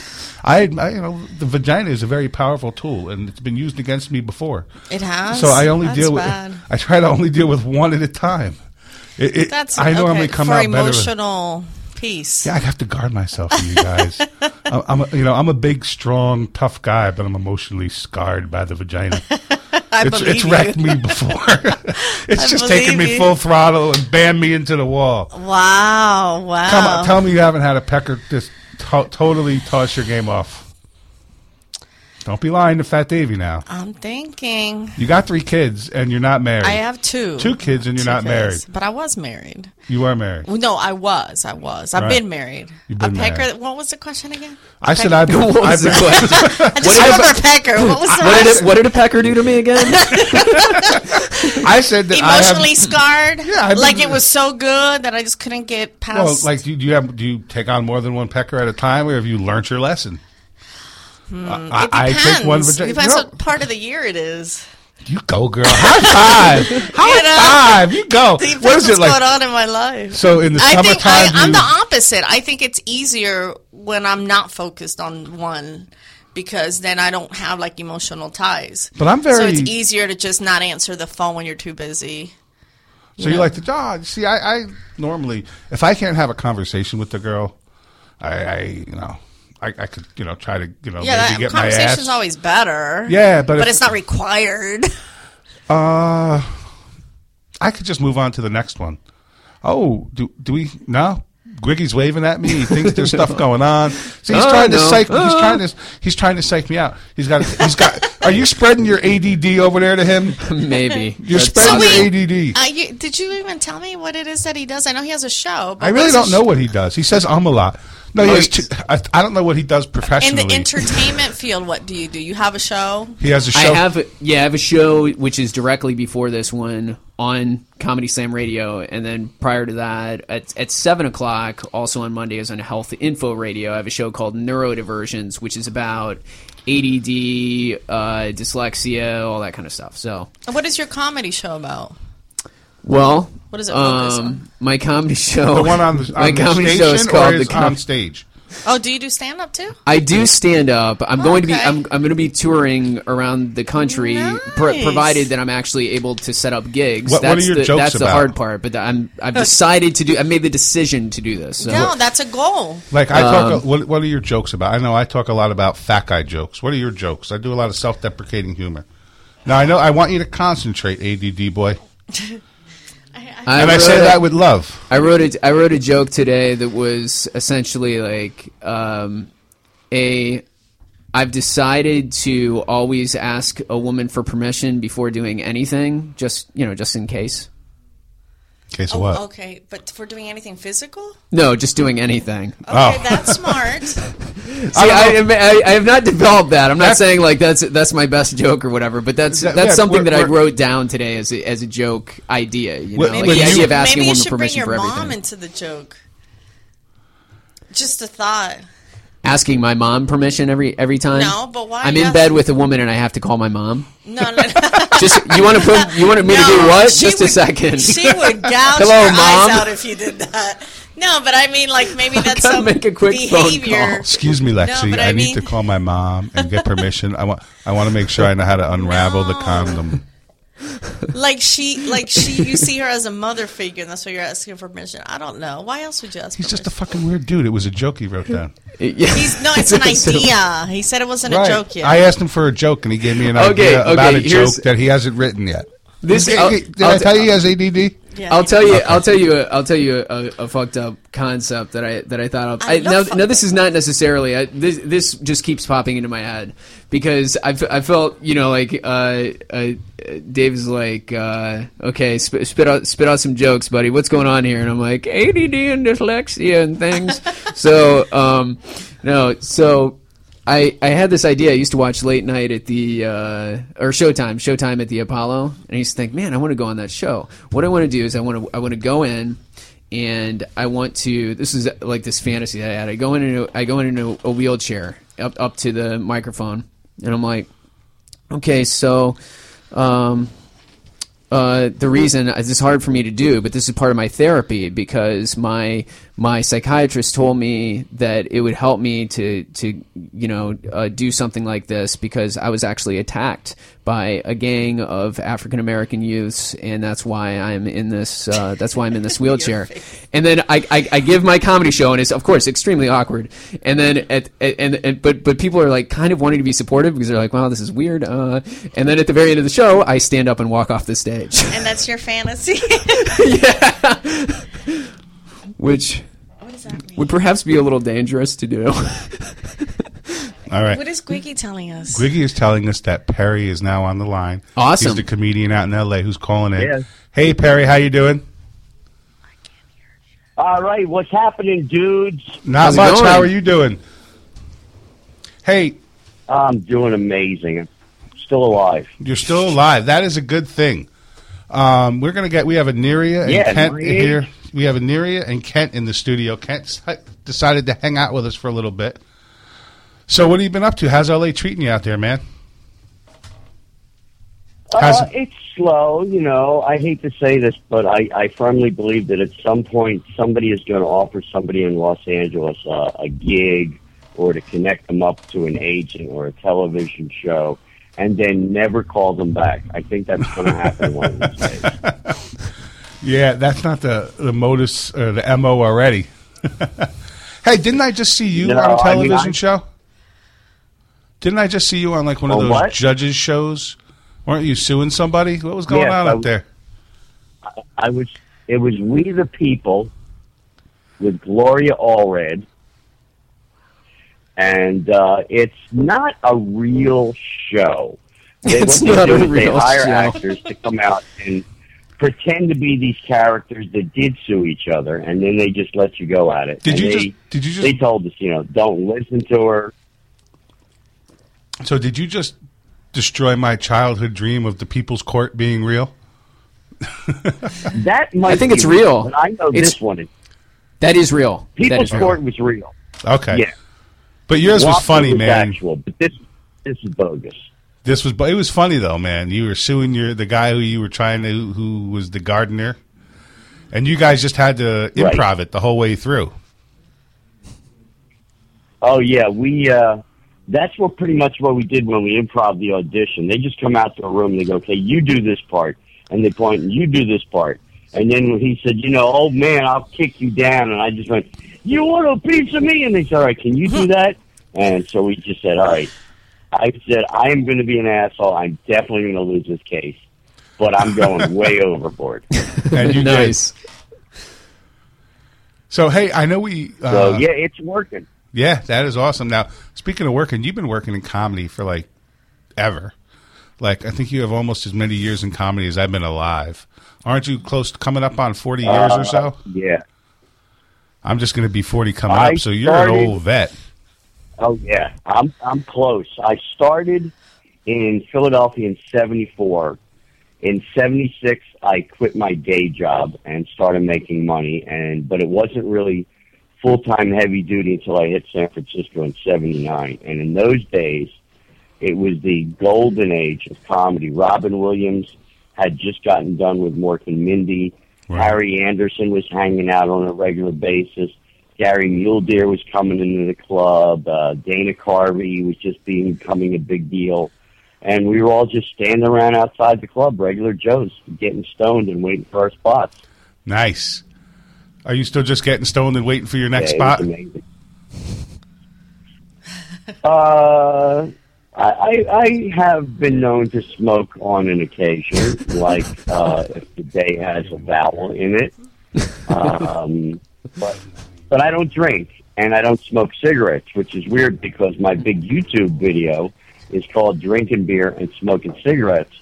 Speaker 2: I, I, you know, the vagina is a very powerful tool, and it's been used against me before.
Speaker 4: It has.
Speaker 2: So I only
Speaker 4: That's
Speaker 2: deal with,
Speaker 4: bad.
Speaker 2: I try to only deal with one at a time. It, it,
Speaker 4: That's
Speaker 2: I normally
Speaker 4: okay,
Speaker 2: come
Speaker 4: for
Speaker 2: out better.
Speaker 4: emotional peace.
Speaker 2: Yeah, I have to guard myself from you guys. I'm, I'm a, you know, I'm a big, strong, tough guy, but I'm emotionally scarred by the vagina.
Speaker 4: I
Speaker 2: It's, it's wrecked me before. it's
Speaker 4: I
Speaker 2: just taken me
Speaker 4: you.
Speaker 2: full throttle and bammed me into the wall.
Speaker 4: Wow! Wow!
Speaker 2: Come on, tell me you haven't had a pecker just to- totally toss your game off. Don't be lying to Fat Davy now.
Speaker 4: I'm thinking.
Speaker 2: You got three kids and you're not married.
Speaker 4: I have two.
Speaker 2: Two kids and you're
Speaker 4: Two
Speaker 2: not married.
Speaker 4: But I was married.
Speaker 2: You are married.
Speaker 4: Well, No, I was. I was. I've
Speaker 2: Right.
Speaker 4: been married.
Speaker 2: You've been
Speaker 4: a pecker.
Speaker 2: married.
Speaker 4: What was the question again?
Speaker 2: I said I've been.
Speaker 3: What was
Speaker 2: I've
Speaker 3: the
Speaker 2: been
Speaker 3: question?
Speaker 4: I just remember pecker. What was the
Speaker 3: What did, it, what did a pecker do to me again?
Speaker 2: I said that
Speaker 4: Emotionally
Speaker 2: I have.
Speaker 4: scarred.
Speaker 2: Yeah, I've
Speaker 4: like
Speaker 2: been-
Speaker 4: it was so good that I just couldn't get past.
Speaker 2: Well, like, do you, do you have? Do you take on more than one pecker at a time, or have you learned your lesson? Hmm. I,
Speaker 4: it
Speaker 2: I
Speaker 4: depends.
Speaker 2: take one vagina.
Speaker 4: Depends
Speaker 2: You, know,
Speaker 4: what part of the year it is.
Speaker 2: you go, girl. High five. High
Speaker 4: You know?
Speaker 2: five. You go.
Speaker 4: Depends
Speaker 2: What is it
Speaker 4: what's
Speaker 2: like?
Speaker 4: going on in my life.
Speaker 2: So in the
Speaker 4: I think I,
Speaker 2: summertime,
Speaker 4: I'm
Speaker 2: you-
Speaker 4: the opposite. I think it's easier when I'm not focused on one because then I don't have like emotional ties.
Speaker 2: But I'm very.
Speaker 4: so it's easier to just not answer the phone when you're too busy.
Speaker 2: So you like to dog? See, I, I normally, if I can't have a conversation with the girl, I, I you know, I, I could, you know, try to, you know,
Speaker 4: Yeah,
Speaker 2: maybe
Speaker 4: that
Speaker 2: get my
Speaker 4: conversation's
Speaker 2: ass.
Speaker 4: always better.
Speaker 2: Yeah, but
Speaker 4: but
Speaker 2: if-
Speaker 4: it's not required.
Speaker 2: Uh, I could just move on to the next one. Oh, do do we? No, Griggy's waving at me. He thinks there's stuff going on. See, he's
Speaker 3: Oh,
Speaker 2: trying to
Speaker 3: no.
Speaker 2: psych. He's
Speaker 3: Oh.
Speaker 2: trying to. He's trying to psych me out. He's got. He's got. Are you spreading your ADD over there to him?
Speaker 3: Maybe.
Speaker 2: You're
Speaker 3: That's-
Speaker 2: spreading
Speaker 4: So
Speaker 2: your ADD.
Speaker 4: Uh, you, did you even tell me what it is that he does? I know he has a show. But
Speaker 2: I really
Speaker 4: is
Speaker 2: don't
Speaker 4: his
Speaker 2: know what he does. He says um a lot. No, he has two, I, I don't know what he does professionally.
Speaker 4: In the entertainment field, what do you do? You have a show?
Speaker 2: he has a
Speaker 3: I
Speaker 2: show.
Speaker 3: I have yeah, I have a show which is directly before this one on Comedy Slam Radio, and then prior to that, at, at seven o'clock, also on Mondays on Health Info Radio, I have a show called Neurodiversions, which is about ADD, uh, dyslexia, all that kind of stuff. So,
Speaker 4: And What is your comedy show about?
Speaker 3: Well,
Speaker 4: what is it focus
Speaker 3: um,
Speaker 4: on?
Speaker 3: my comedy show,
Speaker 2: the one on the,
Speaker 3: my
Speaker 2: on the
Speaker 3: comedy
Speaker 2: station
Speaker 3: show is
Speaker 2: or
Speaker 3: called
Speaker 2: is
Speaker 3: the Com-
Speaker 2: on stage.
Speaker 4: Oh, do you do stand up too?
Speaker 3: I do stand up. I'm going to be
Speaker 4: okay.
Speaker 3: I'm, I'm going to be touring around the country, pro-
Speaker 4: Nice.
Speaker 3: provided that I'm actually able to set up gigs.
Speaker 2: What- what
Speaker 3: that's
Speaker 2: are your
Speaker 3: the,
Speaker 2: jokes
Speaker 3: That's the
Speaker 2: about?
Speaker 3: hard part. But I'm I've decided to do. I made the decision to do this. So.
Speaker 4: No, that's a goal.
Speaker 2: Like I talk.
Speaker 3: Um,
Speaker 2: a, what, what are your jokes about? I know I talk a lot about fat guy jokes. What are your jokes? I do a lot of self-deprecating humor. Now I know I want you to concentrate, ADD boy,
Speaker 3: I
Speaker 2: and I say
Speaker 3: a-
Speaker 2: that with love.
Speaker 3: I wrote a I wrote a joke today that was essentially like um, a I've decided to always ask a woman for permission before doing anything, just you know, just in case.
Speaker 2: Okay, so
Speaker 4: Oh,
Speaker 2: what?
Speaker 4: okay, but for doing anything physical?
Speaker 3: No, just doing anything.
Speaker 4: Okay,
Speaker 2: Oh.
Speaker 4: that's smart.
Speaker 3: See, I, I, I have not developed that. I'm not
Speaker 2: That's-
Speaker 3: saying like that's that's my best joke or whatever, but that's
Speaker 2: That-
Speaker 3: that's
Speaker 2: yeah,
Speaker 3: something
Speaker 2: we're-
Speaker 3: that I
Speaker 2: we're-
Speaker 3: wrote down today as a, as a joke idea. You know,
Speaker 2: Well,
Speaker 3: like
Speaker 2: when
Speaker 3: the
Speaker 2: you-
Speaker 3: idea of asking
Speaker 4: Maybe you should bring
Speaker 3: permission
Speaker 4: your
Speaker 3: for
Speaker 4: mom
Speaker 3: everything.
Speaker 4: into the joke. Just a thought.
Speaker 3: Asking my mom permission every every time.
Speaker 4: No, but why
Speaker 3: I'm in
Speaker 4: ask-
Speaker 3: bed with a woman and I have to call my mom.
Speaker 4: No, no, no.
Speaker 3: Just you want to put you wanted me to do what?
Speaker 4: she
Speaker 3: Just a second.
Speaker 4: She would gouge
Speaker 3: Hello,
Speaker 4: your
Speaker 3: Mom.
Speaker 4: eyes out if you did that. No, but I mean, like maybe that's some
Speaker 3: make a quick phone
Speaker 4: behavior.
Speaker 3: call.
Speaker 2: Oh, excuse me, Lexi.
Speaker 4: but
Speaker 2: I,
Speaker 4: I
Speaker 2: need to call my mom and get permission. I want. I want to make sure I know how to unravel the condom.
Speaker 4: Like she, like she, you see her as a mother figure, and that's why you're asking for permission. I don't know. Why else would you ask?
Speaker 2: He's just a fucking weird dude. It was a joke he wrote down.
Speaker 3: Yeah.
Speaker 4: He's no, it's an idea. He said it wasn't a joke yet.
Speaker 2: I asked him for a joke, and he gave me an
Speaker 3: Okay,
Speaker 2: idea
Speaker 3: okay,
Speaker 2: about a joke that he hasn't written yet.
Speaker 3: This-
Speaker 2: did,
Speaker 3: I'll-
Speaker 2: did
Speaker 3: I'll
Speaker 2: I
Speaker 3: t-
Speaker 2: tell you he has ADD?
Speaker 4: Yeah,
Speaker 3: I'll tell
Speaker 4: does.
Speaker 3: you. I'll tell you. A, I'll tell you a, a fucked up concept that I that I thought of.
Speaker 4: I
Speaker 3: I, now, now this is not necessarily. I, this this just keeps popping into my head because I, f- I felt you know like uh, uh, Dave is like uh, okay spit, spit out spit out some jokes, buddy. What's going on here? And I'm like ADD and dyslexia and things. so um, no, so. I, I had this idea. I used to watch late night at the uh, or Showtime, Showtime at the Apollo, and I used to think, man, I want to go on that show. What I want to do is I want to I want to go in, and I want to. This is like this fantasy that I had. I go into I go in into a wheelchair up up to the microphone, and I'm like, okay, so. Um, uh, the reason this is hard for me to do, but this is part of my therapy because my my psychiatrist told me that it would help me to to you know uh, do something like this because I was actually attacked by a gang of African American youths, and that's why I'm in this. Uh, that's why I'm in this wheelchair. And then I, I, I give my comedy show, and it's of course extremely awkward. And then at, at and, and but but people are like kind of wanting to be supportive because they're like, wow, this is weird. Uh, and then at the very end of the show, I stand up and walk off the stage.
Speaker 4: and that's your fantasy.
Speaker 3: which
Speaker 4: what does that mean?
Speaker 3: would perhaps be a little dangerous to do.
Speaker 2: All right.
Speaker 4: What is Quiggy telling us?
Speaker 2: Gwiggy is telling us that Perry is now on the line.
Speaker 3: Awesome.
Speaker 2: He's the comedian out in L.A. who's calling in.
Speaker 5: Yeah.
Speaker 2: Hey, Perry, how you doing?
Speaker 5: All right, what's happening, dudes?
Speaker 2: Not
Speaker 3: How's
Speaker 2: much. How are you doing? Hey,
Speaker 5: I'm doing amazing. I'm still alive.
Speaker 2: you're still alive. That is a good thing. Um, we're gonna get. We have Aniria and
Speaker 5: Yeah,
Speaker 2: Kent here. We have Aniria and Kent in the studio. Kent decided to hang out with us for a little bit. So, what have you been up to? How's LA treating you out there, man?
Speaker 5: Uh, it's slow, you know. I hate to say this, but I, I firmly believe that at some point somebody is going to offer somebody in Los Angeles uh, a gig or to connect them up to an agent or a television show and then never call them back. I think that's going to happen one of these days.
Speaker 2: Yeah, that's not the the modus or the mo already. hey, didn't I just see you
Speaker 5: No,
Speaker 2: on a television
Speaker 5: I-
Speaker 2: show? Didn't I just see you on like one of those
Speaker 5: what?
Speaker 2: judges shows? Weren't you suing somebody? What was going
Speaker 5: Yes,
Speaker 2: on
Speaker 5: I
Speaker 2: up there?
Speaker 5: I was. It was We the People with Gloria Allred, and uh, it's not a real show. They,
Speaker 3: It's not
Speaker 5: they
Speaker 3: a
Speaker 5: do is they
Speaker 3: real
Speaker 5: hire
Speaker 3: show.
Speaker 5: actors to come out and pretend to be these characters that did sue each other, and then they just let you go at it.
Speaker 2: Did
Speaker 5: And
Speaker 2: you
Speaker 5: they,
Speaker 2: just? Did you just?
Speaker 5: They told us, you know, don't listen to her.
Speaker 2: so did you just destroy my childhood dream of the People's Court being real?
Speaker 5: That might.
Speaker 3: I think
Speaker 5: be
Speaker 3: it's real.
Speaker 5: But I know
Speaker 3: It's-
Speaker 5: this one. is
Speaker 3: that is real. that
Speaker 5: People's
Speaker 3: is real.
Speaker 5: Court was real.
Speaker 2: Okay.
Speaker 5: Yeah.
Speaker 2: But yours was
Speaker 5: Wapner
Speaker 2: funny,
Speaker 5: was
Speaker 2: man.
Speaker 5: Actual, but this this is bogus.
Speaker 2: This was, but it was funny though, man. You were suing your the guy who you were trying to, who was the gardener, and you guys just had to
Speaker 5: Right.
Speaker 2: improv it the whole way through.
Speaker 5: Oh yeah, we. uh That's what pretty much what we did when we improv the audition. They just come out to a room and they go, "Okay, you do this part," and they point, and "You do this part." And then when he said, "You know, old man, I'll kick you down," and I just went, "You want a piece of me?" And they said, "All right, can you do that?" And so we just said, "All right." I said I am going to be an asshole. I'm definitely going to lose this case, but I'm going way overboard.
Speaker 2: And you did.
Speaker 3: nice.
Speaker 2: So hey, I know we. Uh,
Speaker 5: So yeah, it's working.
Speaker 2: Yeah, that is awesome. Now, speaking of working, you've been working in comedy for like ever. Like, I think you have almost as many years in comedy as I've been alive. Aren't you close to coming up on 40 years or so?
Speaker 5: Yeah.
Speaker 2: I'm just going to be 40 coming
Speaker 5: I
Speaker 2: up, so you're
Speaker 5: started-
Speaker 2: an old vet.
Speaker 5: Oh yeah, I'm I'm close. I started in Philadelphia in '74. In '76, I quit my day job and started making money, and but it wasn't really full time heavy duty until I hit San Francisco in '79. And in those days, it was the golden age of comedy. Robin Williams had just gotten done with Mork and Mindy.
Speaker 2: Right.
Speaker 5: Harry Anderson was hanging out on a regular basis. Gary Muledeer was coming into the club. Uh, Dana Carvey was just being, becoming a big deal. And we were all just standing around outside the club, regular Joes, getting stoned and waiting for our spots.
Speaker 2: Nice. Are you still just getting stoned and waiting for your next
Speaker 5: Yeah,
Speaker 2: spot?
Speaker 5: amazing. uh, I, I I have been known to smoke on an occasion, like uh, if the day has a vowel in it. Um, but but I don't drink and I don't smoke cigarettes, which is weird because my big YouTube video is called "Drinking Beer and Smoking Cigarettes,"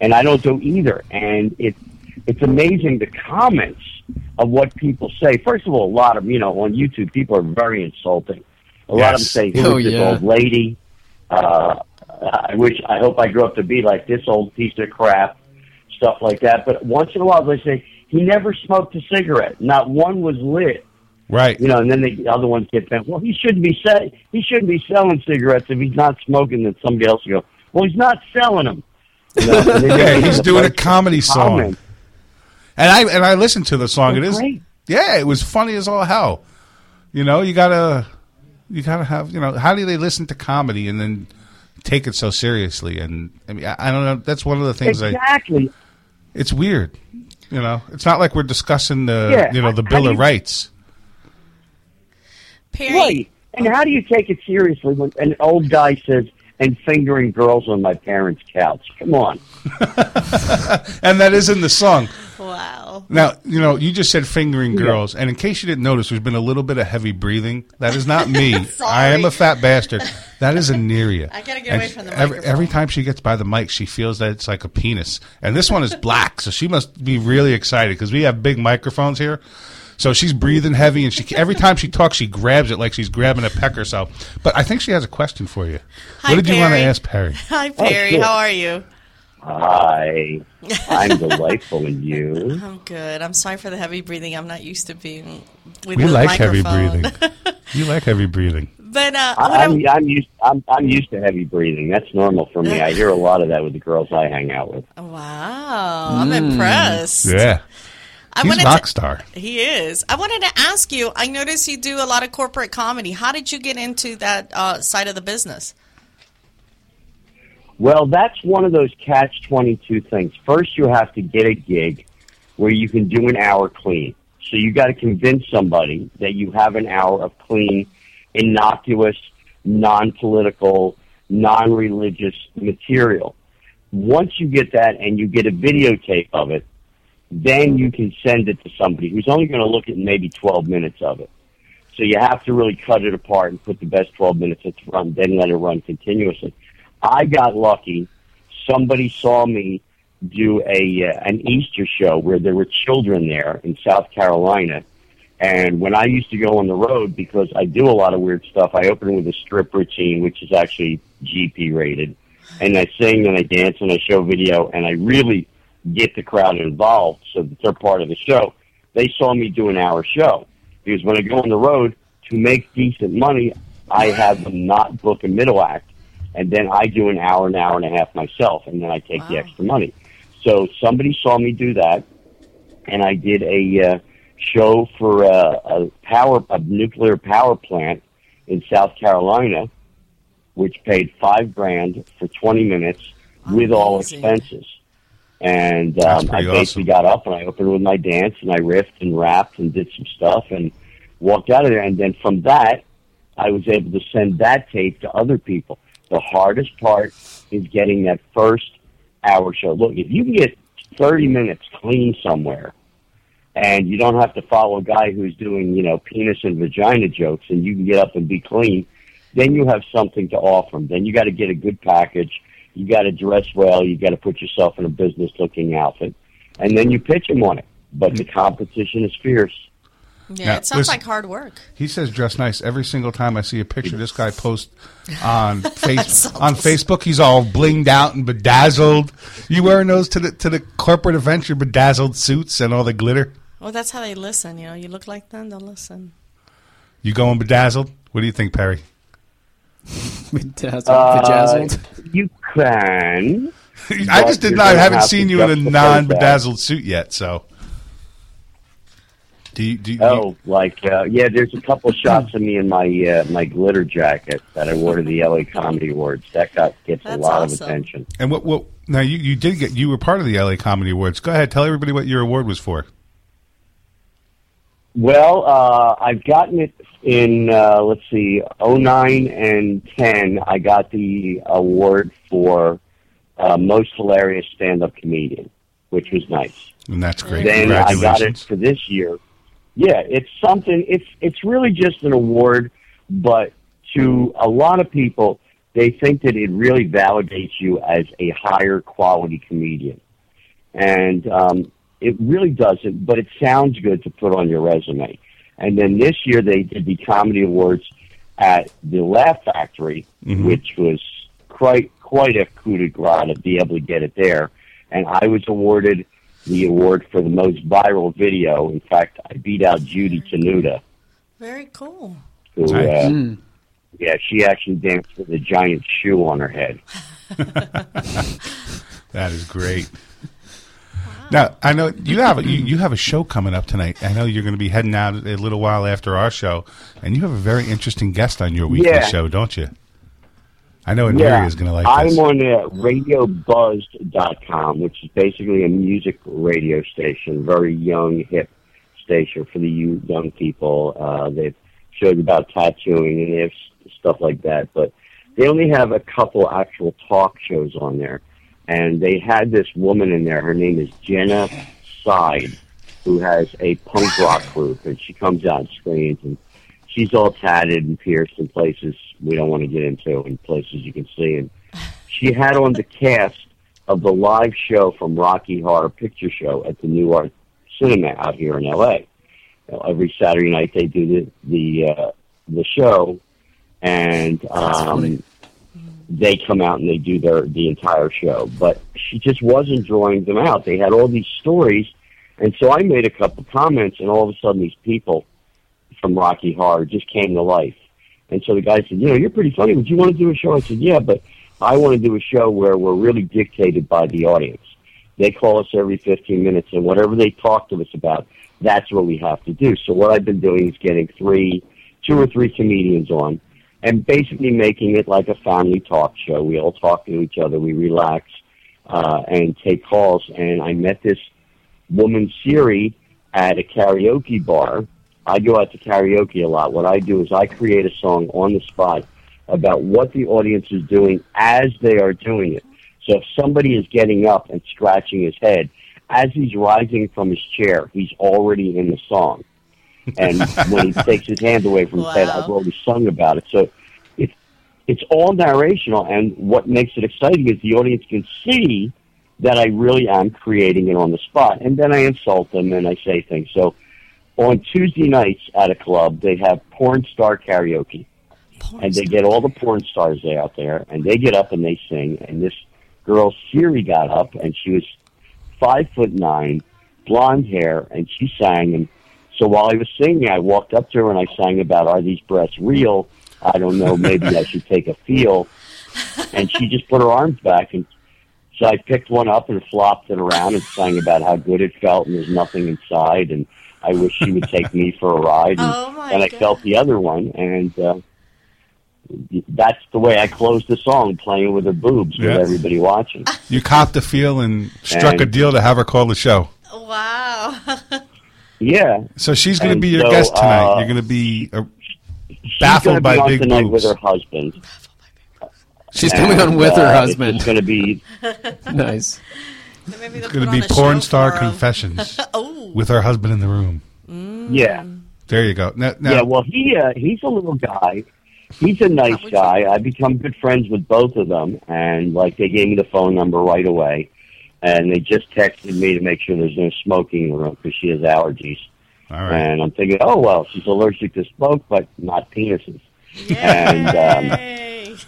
Speaker 5: and I don't do either. And it it's amazing the comments of what people say. First of all, a lot of you know on YouTube people are very insulting. A lot of them say, "Who's
Speaker 3: Oh,
Speaker 5: this
Speaker 3: yeah.
Speaker 5: old lady?" Uh, I wish, I hope I grew up to be like this old piece of crap, stuff like that. But once in a while, they say he never smoked a cigarette. Not one was lit.
Speaker 2: Right.
Speaker 5: You know, and then the other ones get bent. Well, he shouldn't be say, he shouldn't be selling cigarettes if he's not smoking. Then somebody else will go, well, he's not selling them. You know,
Speaker 2: Yeah, he's doing a comedy song.
Speaker 5: comment.
Speaker 2: And I and I listened to the song. It is
Speaker 5: great.
Speaker 2: Yeah, it was funny as all hell. You know, you gotta you gotta have you know, how do they listen to comedy and then take it so seriously? And I mean I, I don't know, that's one of the things I
Speaker 5: Exactly.
Speaker 2: it's weird. You know, it's not like we're discussing the
Speaker 5: Yeah,
Speaker 2: you know the Bill of Rights.
Speaker 4: Perry,
Speaker 5: Right. And how do you take it seriously when an old guy says, and fingering girls on my parents' couch? Come on.
Speaker 2: And that is in the song.
Speaker 4: wow.
Speaker 2: Now, you know, you just said fingering girls, and in case you didn't notice, there's been a little bit of heavy breathing. That is not me. I am a fat bastard. That is Aniria.
Speaker 4: I gotta get
Speaker 2: And
Speaker 4: away from the
Speaker 2: every,
Speaker 4: microphone.
Speaker 2: every time she gets by the mic, she feels that it's like a penis. And this one is black, so she must be really excited because we have big microphones here. So she's breathing heavy, and she every time she talks, she grabs it like she's grabbing a peck or so. But I think she has a question for you.
Speaker 4: Hi,
Speaker 2: what did you want to
Speaker 4: Perry.
Speaker 2: ask Perry?
Speaker 4: Hi, Perry.
Speaker 5: sure.
Speaker 4: How are you?
Speaker 5: Hi. I'm delightful and you.
Speaker 4: I'm good. I'm sorry for the heavy breathing. I'm not used to being with
Speaker 2: We
Speaker 4: the
Speaker 2: like heavy breathing. you like heavy breathing.
Speaker 4: but uh,
Speaker 5: I,
Speaker 4: what
Speaker 5: I'm,
Speaker 4: I'm,
Speaker 5: I'm used. I'm, I'm used to heavy breathing. That's normal for me. I hear a lot of that with the girls I hang out with.
Speaker 4: wow, I'm impressed.
Speaker 2: Yeah,
Speaker 4: I
Speaker 2: he's
Speaker 4: wanted
Speaker 2: rock
Speaker 4: to,
Speaker 2: star.
Speaker 4: he is. I wanted to ask you. I noticed you do a lot of corporate comedy. How did you get into that uh, side of the business?
Speaker 5: Well, that's one of those catch 22 things. First, you have to get a gig where you can do an hour clean. So you got to convince somebody that you have an hour of clean, innocuous, non-political, non-religious material. Once you get that and you get a videotape of it, then you can send it to somebody who's only going to look at maybe 12 minutes of it. So you have to really cut it apart and put the best 12 minutes it's run, then let it run continuously. I got lucky. Somebody saw me do a uh, an Easter show where there were children there in South Carolina. And when I used to go on the road, because I do a lot of weird stuff, I open with a strip routine, which is actually GP rated. And I sing and I dance and I show video and I really get the crowd involved so that they're part of the show. They saw me do an hour show. Because when I go on the road to make decent money, I have them not book a middle act and then I do an hour, an hour and a half myself, and then I take the extra money. So somebody saw me do that, and I did a uh, show for uh, a power, a nuclear power plant in South Carolina, which paid five grand for twenty minutes with all expenses. And um, I basically
Speaker 2: awesome.
Speaker 5: got up and I opened with my dance and I riffed and rapped and did some stuff and walked out of there. And then from that, I was able to send that tape to other people. The hardest part is getting that first hour show. Look, if you can get 30 minutes clean somewhere, and you don't have to follow a guy who's doing, you know, penis and vagina jokes, and you can get up and be clean, then you have something to offer them. Then you got to get a good package. You got to dress well. You got to put yourself in a business-looking outfit, and then you pitch them on it. But the competition is fierce.
Speaker 4: Yeah,
Speaker 2: Yeah,
Speaker 4: it sounds
Speaker 2: listen-
Speaker 4: like hard work.
Speaker 2: He says dress nice every single time I see a picture this guy post on face
Speaker 4: saw
Speaker 2: on. Facebook. He's all blinged out and bedazzled. You wearing those to the to the corporate events? Your bedazzled suits and all the glitter.
Speaker 4: Well, that's how they listen. You know, you look like them, they'll listen.
Speaker 2: You going bedazzled? What do you think, Perry?
Speaker 3: Bedazzled.
Speaker 5: Uh. You can.
Speaker 2: I just did not. I haven't
Speaker 5: have
Speaker 2: seen you in a non-bedazzled suit yet. So, do you? Do you,
Speaker 5: Oh, like uh, yeah. There's a couple shots of me in my uh, my glitter jacket that I wore to the LA Comedy Awards. That got gets a lot
Speaker 4: awesome.
Speaker 5: of attention.
Speaker 2: and what? What? Now you you did get you were part of the LA Comedy Awards. Go ahead, tell everybody what your award was for.
Speaker 5: Well, uh, I've gotten it in, uh, let's see, '09 and 10. I got the award for uh, most hilarious stand-up comedian, which was nice.
Speaker 2: And that's great.
Speaker 5: Then I got it for this year. Yeah, it's something. It's it's really just an award, but to a lot of people, they think that it really validates you as a higher quality comedian, and um, it really doesn't. But it sounds good to put on your resume. And then this year they did the comedy awards at the Laugh Factory, which was quite quite a coup de grace to be able to get it there. And I was awarded the award for the most viral video. In fact, I beat out Judy Tenuta,
Speaker 4: Very cool.
Speaker 5: who,
Speaker 2: Nice.
Speaker 5: uh, yeah, she actually danced with a giant shoe on her head.
Speaker 2: That is great. Now I know you have a, you, you have a show coming up tonight. I know you're going to be heading out a little while after our show, and you have a very interesting guest on your weekly
Speaker 5: Yeah.
Speaker 2: show, don't you? I know
Speaker 5: Yeah,
Speaker 2: Aniria is going to like
Speaker 5: I'm
Speaker 2: this.
Speaker 5: on uh, RadioBuzzed.com, which is basically a music radio station, very young, hip station for the young people. Uh, they've showed about tattooing and they have stuff like that, but they only have a couple actual talk shows on there. And they had this woman in there. Her name is Jenna Side, who has a punk rock group, and she comes out and screams and she's all tatted and pierced in places we don't want to get into and places you can see. And she had on the cast of the live show from Rocky Horror Picture Show at the Nuart Cinema out here in L.A. You know, every Saturday night they do the the uh, the show, and um, they come out and they do their the entire show. But she just wasn't drawing them out. They had all these stories, and so I made a couple comments, and all of a sudden these people from Rocky Horror just came to life. And so the guy said, you know, you're pretty funny. Would you want to do a show? I said, yeah, but I want to do a show where we're really dictated by the audience. They call us every 15 minutes, and whatever they talk to us about, that's what we have to do. So what I've been doing is getting three, two or three comedians on, and basically making it like a family talk show. We all talk to each other, we relax, uh, and take calls. And I met this woman, Siri, at a karaoke bar. I go out to karaoke a lot. What I do is I create a song on the spot about what the audience is doing as they are doing it. So if somebody is getting up and scratching his head, as he's rising from his chair, he's already in the song. And when he takes his hand away from his head, I've already sung about it. So it's it's all narrational, and what makes it exciting is the audience can see that I really am creating it on the spot, and then I insult them and I say things. So on Tuesday nights at a club, they have porn star karaoke and they get all the porn stars out there, and they get up and they sing. And this girl Siri got up, and she was five foot nine, blonde hair, and she sang. And so while I was singing, I walked up to her and I sang about "Are these breasts real?" I don't know. Maybe I should take a feel. And she just put her arms back, and so I picked one up and flopped it around and sang about how good it felt, and there's nothing inside, and I wish she would take me for a ride. And
Speaker 4: Oh, my
Speaker 5: then I
Speaker 4: God.
Speaker 5: felt the other one, and. uh that's the way I closed the song, playing with her boobs with everybody watching.
Speaker 2: You copped the feel and struck a deal to have her call the show.
Speaker 4: Wow.
Speaker 5: Yeah,
Speaker 2: So she's going to be your
Speaker 5: so,
Speaker 2: guest tonight.
Speaker 5: uh,
Speaker 2: You're going to be uh,
Speaker 5: she's
Speaker 2: baffled
Speaker 5: gonna
Speaker 2: by
Speaker 5: be on
Speaker 2: big
Speaker 5: tonight
Speaker 2: boobs.
Speaker 5: with her husband.
Speaker 3: She's coming on with her
Speaker 5: uh,
Speaker 3: husband.
Speaker 5: It's going to be
Speaker 3: nice.
Speaker 4: Maybe they'll
Speaker 2: It's going to be porn star confessions
Speaker 4: Oh,
Speaker 2: with her husband in the room.
Speaker 5: yeah.
Speaker 2: There you go. Now, now
Speaker 5: Yeah, well, he uh, he's a little guy. He's a nice guy. I become good friends with both of them, and like they gave me the phone number right away, and they just texted me to make sure there's no smoking in the room because she has allergies.
Speaker 2: all right.
Speaker 5: And I'm thinking, oh well, she's allergic to smoke, but not penises. And um,
Speaker 4: Yay.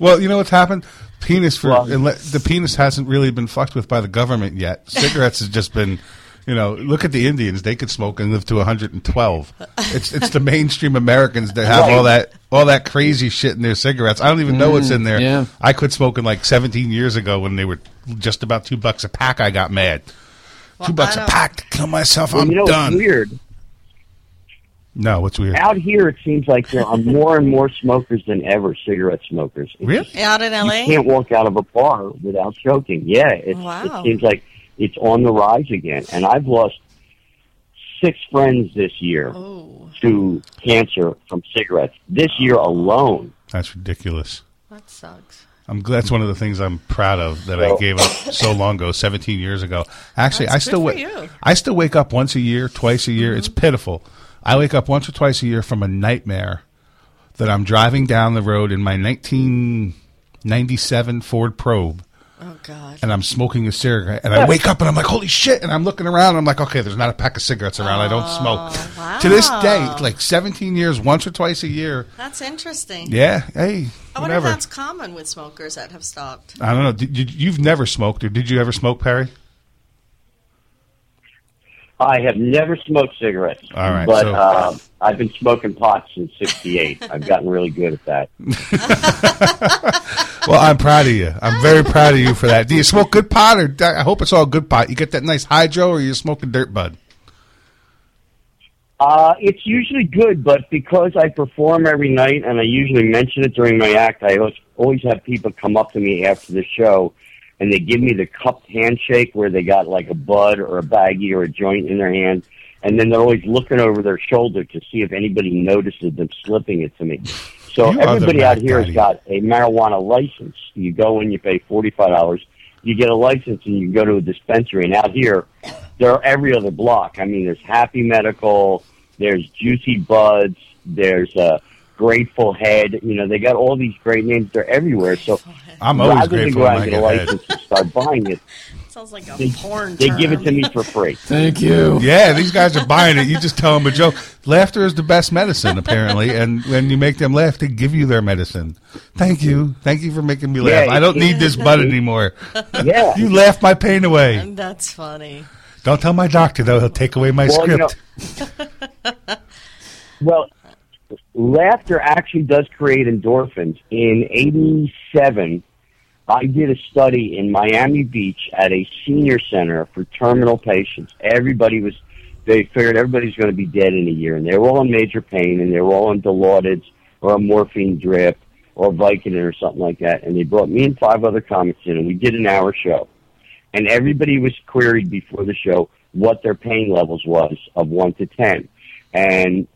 Speaker 2: Well, you know what's happened? Penis for
Speaker 5: Well-
Speaker 2: the penis hasn't really been fucked with by the government yet. Cigarettes has just been, you know, look at the Indians; they could smoke and live to 112. It's it's the mainstream Americans that have all that all that crazy shit in their cigarettes. I don't even know what's mm, in there.
Speaker 3: yeah.
Speaker 2: I quit smoking like 17 years ago when they were just about two bucks a pack. I got mad.
Speaker 4: Well,
Speaker 2: two bucks a pack to kill myself.
Speaker 5: well,
Speaker 2: I'm
Speaker 5: you know,
Speaker 2: done.
Speaker 5: it's weird.
Speaker 2: No, what's weird?
Speaker 5: Out here, it seems like there are more and more smokers than ever. Cigarette smokers. It's
Speaker 2: Really?
Speaker 4: Out in LA?
Speaker 5: you
Speaker 4: LA?
Speaker 5: can't walk out of a bar without choking. Yeah, it's,
Speaker 4: Wow.
Speaker 5: it seems like it's on the rise again. And I've lost six friends this year
Speaker 4: Oh,
Speaker 5: to cancer from cigarettes. This year alone.
Speaker 2: That's ridiculous.
Speaker 4: that sucks.
Speaker 2: I'm glad that's one of the things I'm proud of that I gave up so long ago, 17 years ago. Actually,
Speaker 4: That's
Speaker 2: I still
Speaker 4: good
Speaker 2: wake.
Speaker 4: Mm-hmm.
Speaker 2: I still wake up once a year, twice a year. It's pitiful. I wake up once or twice a year from a nightmare that I'm driving down the road in my 1997 Ford Probe
Speaker 4: Oh, God.
Speaker 2: and I'm smoking a cigarette and I wake up and I'm like, holy shit! And I'm looking around. And I'm like, okay, there's not a pack of cigarettes around. I don't smoke.
Speaker 4: wow.
Speaker 2: To this day, like 17 years, once or twice a year.
Speaker 4: That's interesting.
Speaker 2: Yeah, hey,
Speaker 4: I wonder if that's common with smokers that have stopped.
Speaker 2: I don't know. Did, did, you've never smoked, or did you ever smoke, Perry?
Speaker 5: I have never smoked cigarettes.
Speaker 2: All right,
Speaker 5: But
Speaker 2: so-
Speaker 5: uh, I've been smoking pot since 68. I've gotten really good at that.
Speaker 2: Well, I'm proud of you. I'm very proud of you for that. Do you smoke good pot, or I hope it's all good pot? You get that nice hydro, or you're smoking dirt bud?
Speaker 5: Uh, it's usually good, but because I perform every night and I usually mention it during my act, I always, always have people come up to me after the show and they give me the cupped handshake where they got like a bud or a baggie or a joint in their hand. And then they're always looking over their shoulder to see if anybody notices them slipping it to me. So
Speaker 2: You
Speaker 5: everybody out here has got a marijuana license. You go in, you pay $45. You get a license and you go to a dispensary. And out here, they're every other block. I mean, there's Happy Medical, there's Juicy Buds, there's uh, Grateful Head. You know, they got all these great names. They're everywhere. So
Speaker 2: I'm always
Speaker 5: rather than
Speaker 2: grateful
Speaker 5: go out and get a license and start buying it,
Speaker 4: Sounds like a
Speaker 5: they,
Speaker 4: porn
Speaker 5: they
Speaker 4: term.
Speaker 5: give it to me for free.
Speaker 3: Thank you.
Speaker 2: Yeah, these guys are buying it. You just tell them a joke. Laughter is the best medicine, apparently. And when you make them laugh, they give you their medicine. Thank you. Thank you for making me laugh.
Speaker 5: Yeah,
Speaker 2: I don't need this bud anymore.
Speaker 5: Yeah.
Speaker 2: You laugh my pain away.
Speaker 4: That's funny.
Speaker 2: Don't tell my doctor, though. He'll take away my
Speaker 5: Well, you
Speaker 2: script.
Speaker 5: Well, laughter actually does create endorphins. In 87, I did a study in Miami Beach at a senior center for terminal patients. Everybody was, they figured everybody's going to be dead in a year, and they were all in major pain, and they were all on Dilaudid or a morphine drip or Vicodin or something like that. And they brought me and five other comics in, and we did an hour show. And everybody was queried before the show what their pain levels was of 1 to 10. And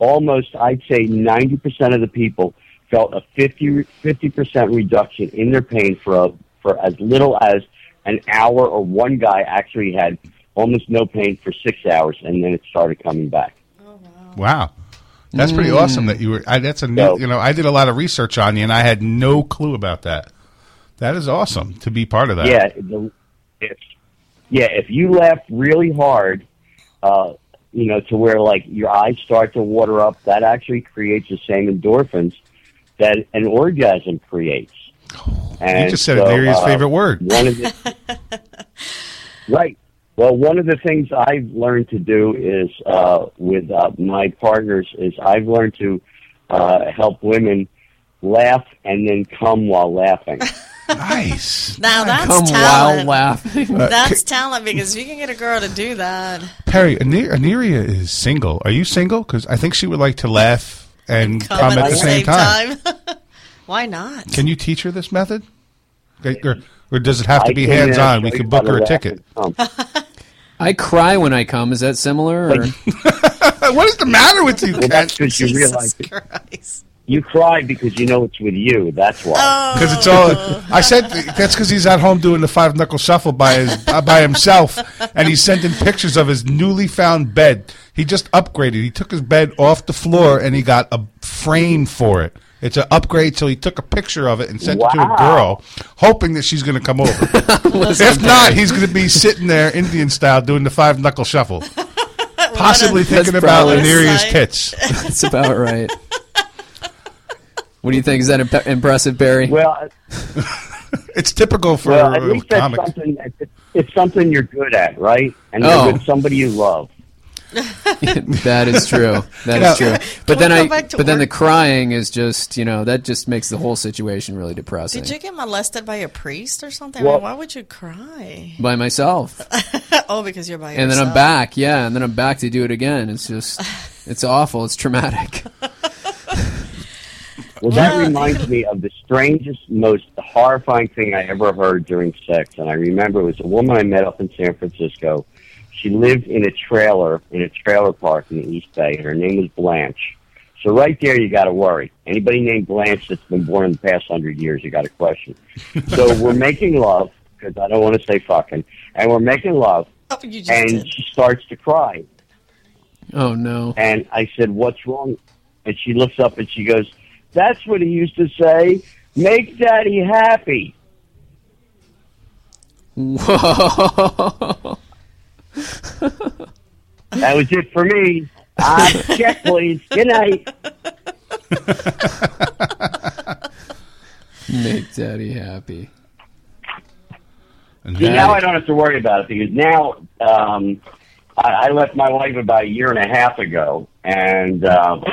Speaker 5: almost, I'd say 90% of the people felt a 50, percent reduction in their pain for, a, for as little as an hour, or one guy actually had almost no pain for six hours, and then it started coming back.
Speaker 2: Wow. That's pretty awesome that you were. I, that's a new,
Speaker 5: So-
Speaker 2: you know, I did a lot of research on you, and I had no clue about that. That is awesome to be part of that.
Speaker 5: Yeah, the, if, yeah. If you laugh really hard, uh, you know, to where like your eyes start to water up, that actually creates the same endorphins that an orgasm creates. And
Speaker 2: you just said
Speaker 5: so,
Speaker 2: Aniria's
Speaker 5: uh,
Speaker 2: favorite word.
Speaker 5: One of the, right. Well, one of the things I've learned to do is uh, with uh, my partners is I've learned to uh, help women laugh and then come while laughing.
Speaker 2: Nice.
Speaker 4: Now that's
Speaker 3: Come while
Speaker 4: talent.
Speaker 3: laughing.
Speaker 4: That's talent because you can get a girl to do that,
Speaker 2: Perry, Aner- Aniria is single. Are you single? Because I think she would like to laugh and
Speaker 4: come
Speaker 2: come,
Speaker 4: at
Speaker 2: at the same time.
Speaker 4: Why not?
Speaker 2: Can you teach her this method? Or, or does it have to
Speaker 5: I
Speaker 2: be
Speaker 5: uh,
Speaker 2: hands on? We
Speaker 5: you
Speaker 2: can book her a ticket.
Speaker 3: I cry when I come. Is that similar? Or?
Speaker 2: what is the matter with you,
Speaker 5: Well,
Speaker 2: Kent?
Speaker 5: that's because you realize
Speaker 4: Christ.
Speaker 5: You cry because you know it's with you. That's why.
Speaker 2: Because it's all. I said that's because he's at home doing the five knuckle shuffle by his uh, by himself, and he's sending pictures of his newly found bed. He just upgraded. He took his bed off the floor and he got a frame for it. It's an upgrade, so he took a picture of it and sent it to a girl, hoping that she's going to come over. if not, he's going to be sitting there Indian style doing the five knuckle shuffle, possibly
Speaker 3: That's
Speaker 2: thinking about
Speaker 3: probably-
Speaker 4: Aniria's
Speaker 2: tits.
Speaker 3: That's about right. What do you think? Is that imp- impressive, Perry?
Speaker 5: Well,
Speaker 2: It's typical for
Speaker 5: well, at
Speaker 2: a
Speaker 5: least that's
Speaker 2: comic.
Speaker 5: something. It's, it's something you're good at, right? And you're
Speaker 3: Oh.
Speaker 5: with somebody you love.
Speaker 3: that is true. That
Speaker 2: Yeah.
Speaker 3: is true. But
Speaker 4: Can
Speaker 3: then I,
Speaker 4: go back to
Speaker 3: but then the crying is just, you know, that just makes the whole situation really depressing.
Speaker 4: Did you get molested by a priest or something?
Speaker 5: Well-
Speaker 4: I mean, why would you cry?
Speaker 3: By myself,
Speaker 4: oh, because you're by
Speaker 3: and then. I'm back. Yeah, and then I'm back to do it again. It's just, it's awful. It's traumatic.
Speaker 5: Well, that reminds me of the strangest, most horrifying thing I ever heard during sex. And I remember it was a woman I met up in San Francisco. She lived in a trailer, in a trailer park in the East Bay, and her name was Blanche. So right there, you got to worry. Anybody named Blanche that's been born in the past hundred years, you got a question. so we're making love because I don't want to say fucking, and we're making love,
Speaker 4: Oh,
Speaker 5: and
Speaker 4: did.
Speaker 5: she starts to cry.
Speaker 3: Oh no.
Speaker 5: And I said, "What's wrong?" And she looks up and she goes, "That's what he used to say. Make daddy happy."
Speaker 3: Whoa.
Speaker 5: That was it for me. Uh, check, please. Good night.
Speaker 3: Make daddy happy.
Speaker 2: And
Speaker 5: See, now I don't have to worry about it because now um, I, I left my wife about a year and a half ago, and um,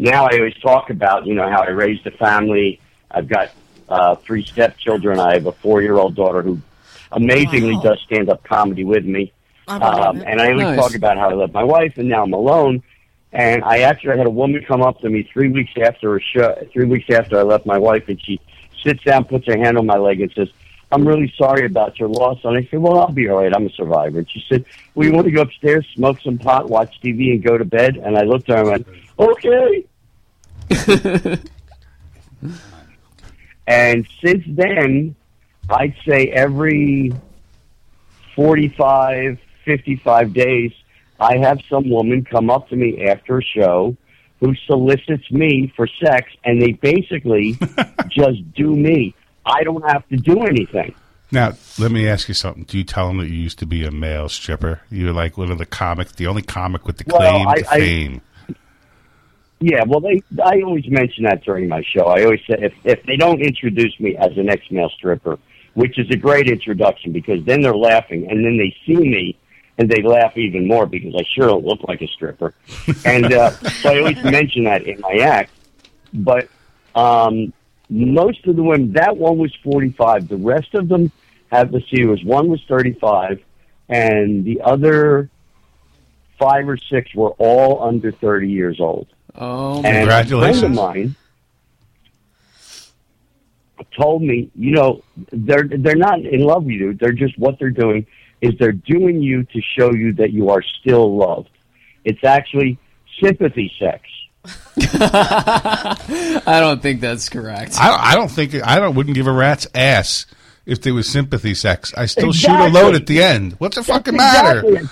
Speaker 5: now I always talk about you know how I raised a family. I've got uh, three stepchildren. I have a four-year-old daughter who amazingly
Speaker 4: Wow.
Speaker 5: does stand-up comedy with me.
Speaker 4: I believe
Speaker 5: Um,
Speaker 4: it.
Speaker 5: and I always
Speaker 3: Nice.
Speaker 5: talk about how I love my wife, and now I'm alone. And I actually had a woman come up to me three weeks after a show, three weeks after I left my wife, and she sits down, puts her hand on my leg, and says, "I'm really sorry about your loss." And I said, "Well, I'll be all right. I'm a survivor." And she said, "Well, want to go upstairs, smoke some pot, watch TV, and go to bed?" And I looked at her and went, "Okay." and since then, I'd say every 45, 55 days, I have some woman come up to me after a show who solicits me for sex, and they basically just do me. I don't have to do anything.
Speaker 2: Now, let me ask you something. Do you tell them that you used to be a male stripper? You're like one of the comics, the only comic with the
Speaker 5: Well,
Speaker 2: claim
Speaker 5: I-
Speaker 2: to
Speaker 5: I-
Speaker 2: fame.
Speaker 5: Yeah, well, they. I always mention that during my show. I always say if if they don't introduce me as an ex male stripper, which is a great introduction because then they're laughing, and then they see me and they laugh even more because I sure don't look like a stripper. and uh, so I always mention that in my act. But um, most of the women, that one was forty five. The rest of them have. Let's see, was one was thirty five, and the other five or six were all under thirty years old.
Speaker 3: Oh,
Speaker 5: And a friend
Speaker 2: Congratulations.
Speaker 5: of mine told me, you know, they're they're not in love with you. They're just what they're doing is they're doing you to show you that you are still loved. It's actually sympathy sex.
Speaker 3: I don't think that's correct.
Speaker 2: I, I don't think I don't wouldn't give a rat's ass if there was sympathy sex. I still shoot a load at the end. What's the fucking matter?
Speaker 5: Exactly.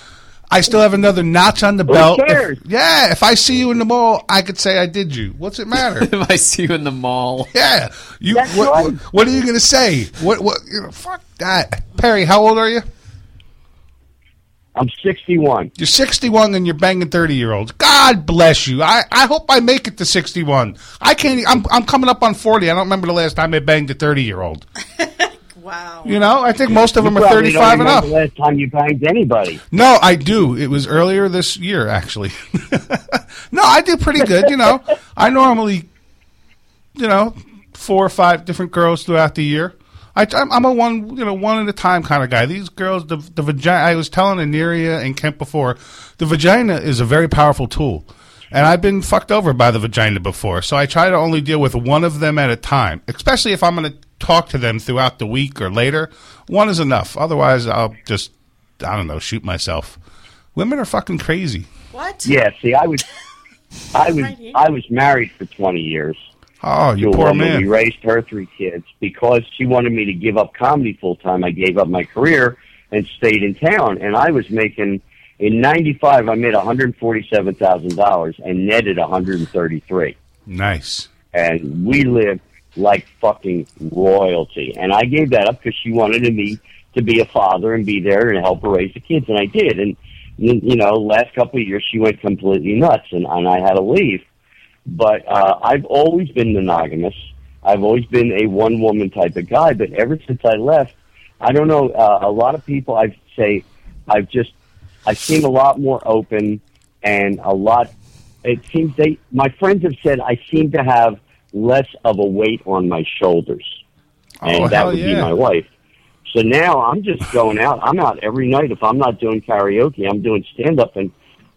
Speaker 2: I still have another notch on the belt. If-
Speaker 5: cares?
Speaker 2: yeah, if I see you in the mall, I could say I did you. What's it matter?
Speaker 3: if I see you in the mall,
Speaker 2: yeah, you.
Speaker 5: That's
Speaker 2: What, what, what are you gonna say? What? What? You know, fuck that. Perry, how old are you?
Speaker 5: I'm 61.
Speaker 2: You're 61 and you're banging 30 year olds. God bless you. I, I hope I make it to 61. I can't. I'm I'm coming up on 40. I don't remember the last time I banged a 30 year old.
Speaker 4: wow.
Speaker 2: You know, I think most of them
Speaker 5: You
Speaker 2: are
Speaker 5: probably don't
Speaker 2: 35 and up.
Speaker 5: the last time you banged anybody.
Speaker 2: No, I do. It was earlier this year, actually. no, I do pretty good. You know, I normally, you know, four or five different girls throughout the year. I, I'm, I'm a one, you know, one at a time kind of guy. These girls, the the vagina. I was telling Aniria and Kent before, the vagina is a very powerful tool, and I've been fucked over by the vagina before. So I try to only deal with one of them at a time, especially if I'm going to talk to them throughout the week or later. One is enough. Otherwise, I'll just, I don't know, shoot myself. Women are fucking crazy.
Speaker 4: What?
Speaker 5: Yeah, see, I was, I was, I was married for 20 years,
Speaker 2: Oh, you poor
Speaker 5: woman.
Speaker 2: man.
Speaker 5: We raised her three kids because she wanted me to give up comedy full time. I gave up my career and stayed in town, and I was making in '95. I made one hundred forty-seven thousand dollars and netted one hundred and thirty-three,
Speaker 2: Nice.
Speaker 5: and we lived like fucking royalty. And I gave that up because she wanted me to be a father and be there and help her raise the kids, and I did. And you know, last couple of years she went completely nuts, and, and I had to leave. But uh, I've always been monogamous. I've always been a one woman type of guy. But ever since I left, I don't know. Uh, a lot of people I say I've just I seem a lot more open and a lot. It seems they my friends have said I seem to have less of a weight on my shoulders, and
Speaker 2: Oh,
Speaker 5: that
Speaker 2: hell
Speaker 5: would be my wife. So now I'm just going out. I'm out every night. If I'm not doing karaoke, I'm doing stand up, and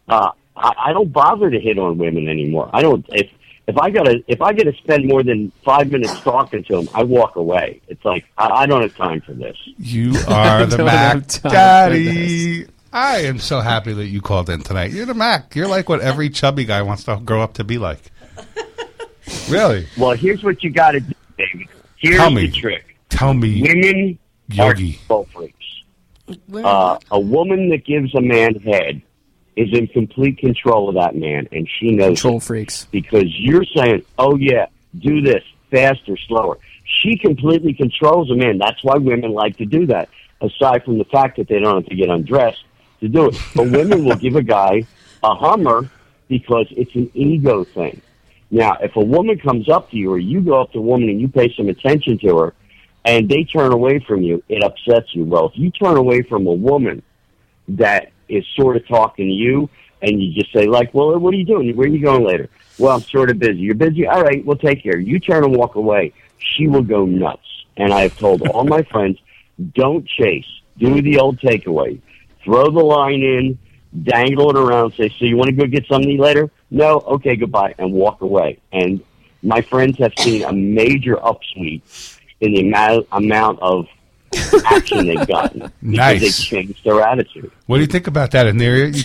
Speaker 5: uh, I, I don't bother to hit on women anymore. I don't. If if I gotta if I gotta spend more than five minutes talking to them, I walk away. It's like I, I don't have time for this.
Speaker 2: You are the Mac
Speaker 3: have time for
Speaker 2: Daddy. I am so happy that you called in tonight. You're the Mac. You're like what every chubby guy wants to grow up to be like. Really?
Speaker 5: Well, here's what you got to do, David. Here's
Speaker 2: Tell me.
Speaker 5: the trick:
Speaker 2: Tell me,
Speaker 5: women
Speaker 2: Yogi.
Speaker 5: are control freaks. Uh, a woman that gives a man head is in complete control of that man, and she knows it.
Speaker 3: Control freaks.
Speaker 5: because you're saying, "Oh yeah, do this faster, slower." She completely controls a man. That's why women like to do that. Aside from the fact that they don't have to get undressed to do it, but women will give a guy a Hummer because it's an ego thing. Now, if a woman comes up to you, or you go up to a woman and you pay some attention to her, and they turn away from you, it upsets you. Well, if you turn away from a woman that is sort of talking to you, and you just say like, "Well, what are you doing? Where are you going later?" Well, I'm sort of busy. You're busy. All right, we'll take care. You turn and walk away. She will go nuts. And I have told all my friends, don't chase. Do the old takeaway. Throw the line in, dangle it around. Say, "So you want to go get something to eat later?" No. Okay, goodbye, and walk away. And my friends have seen a major upsweep in the amount amount of action they've gotten because
Speaker 2: Nice.
Speaker 5: they've changed their attitude.
Speaker 2: What do you think about that, Aniria?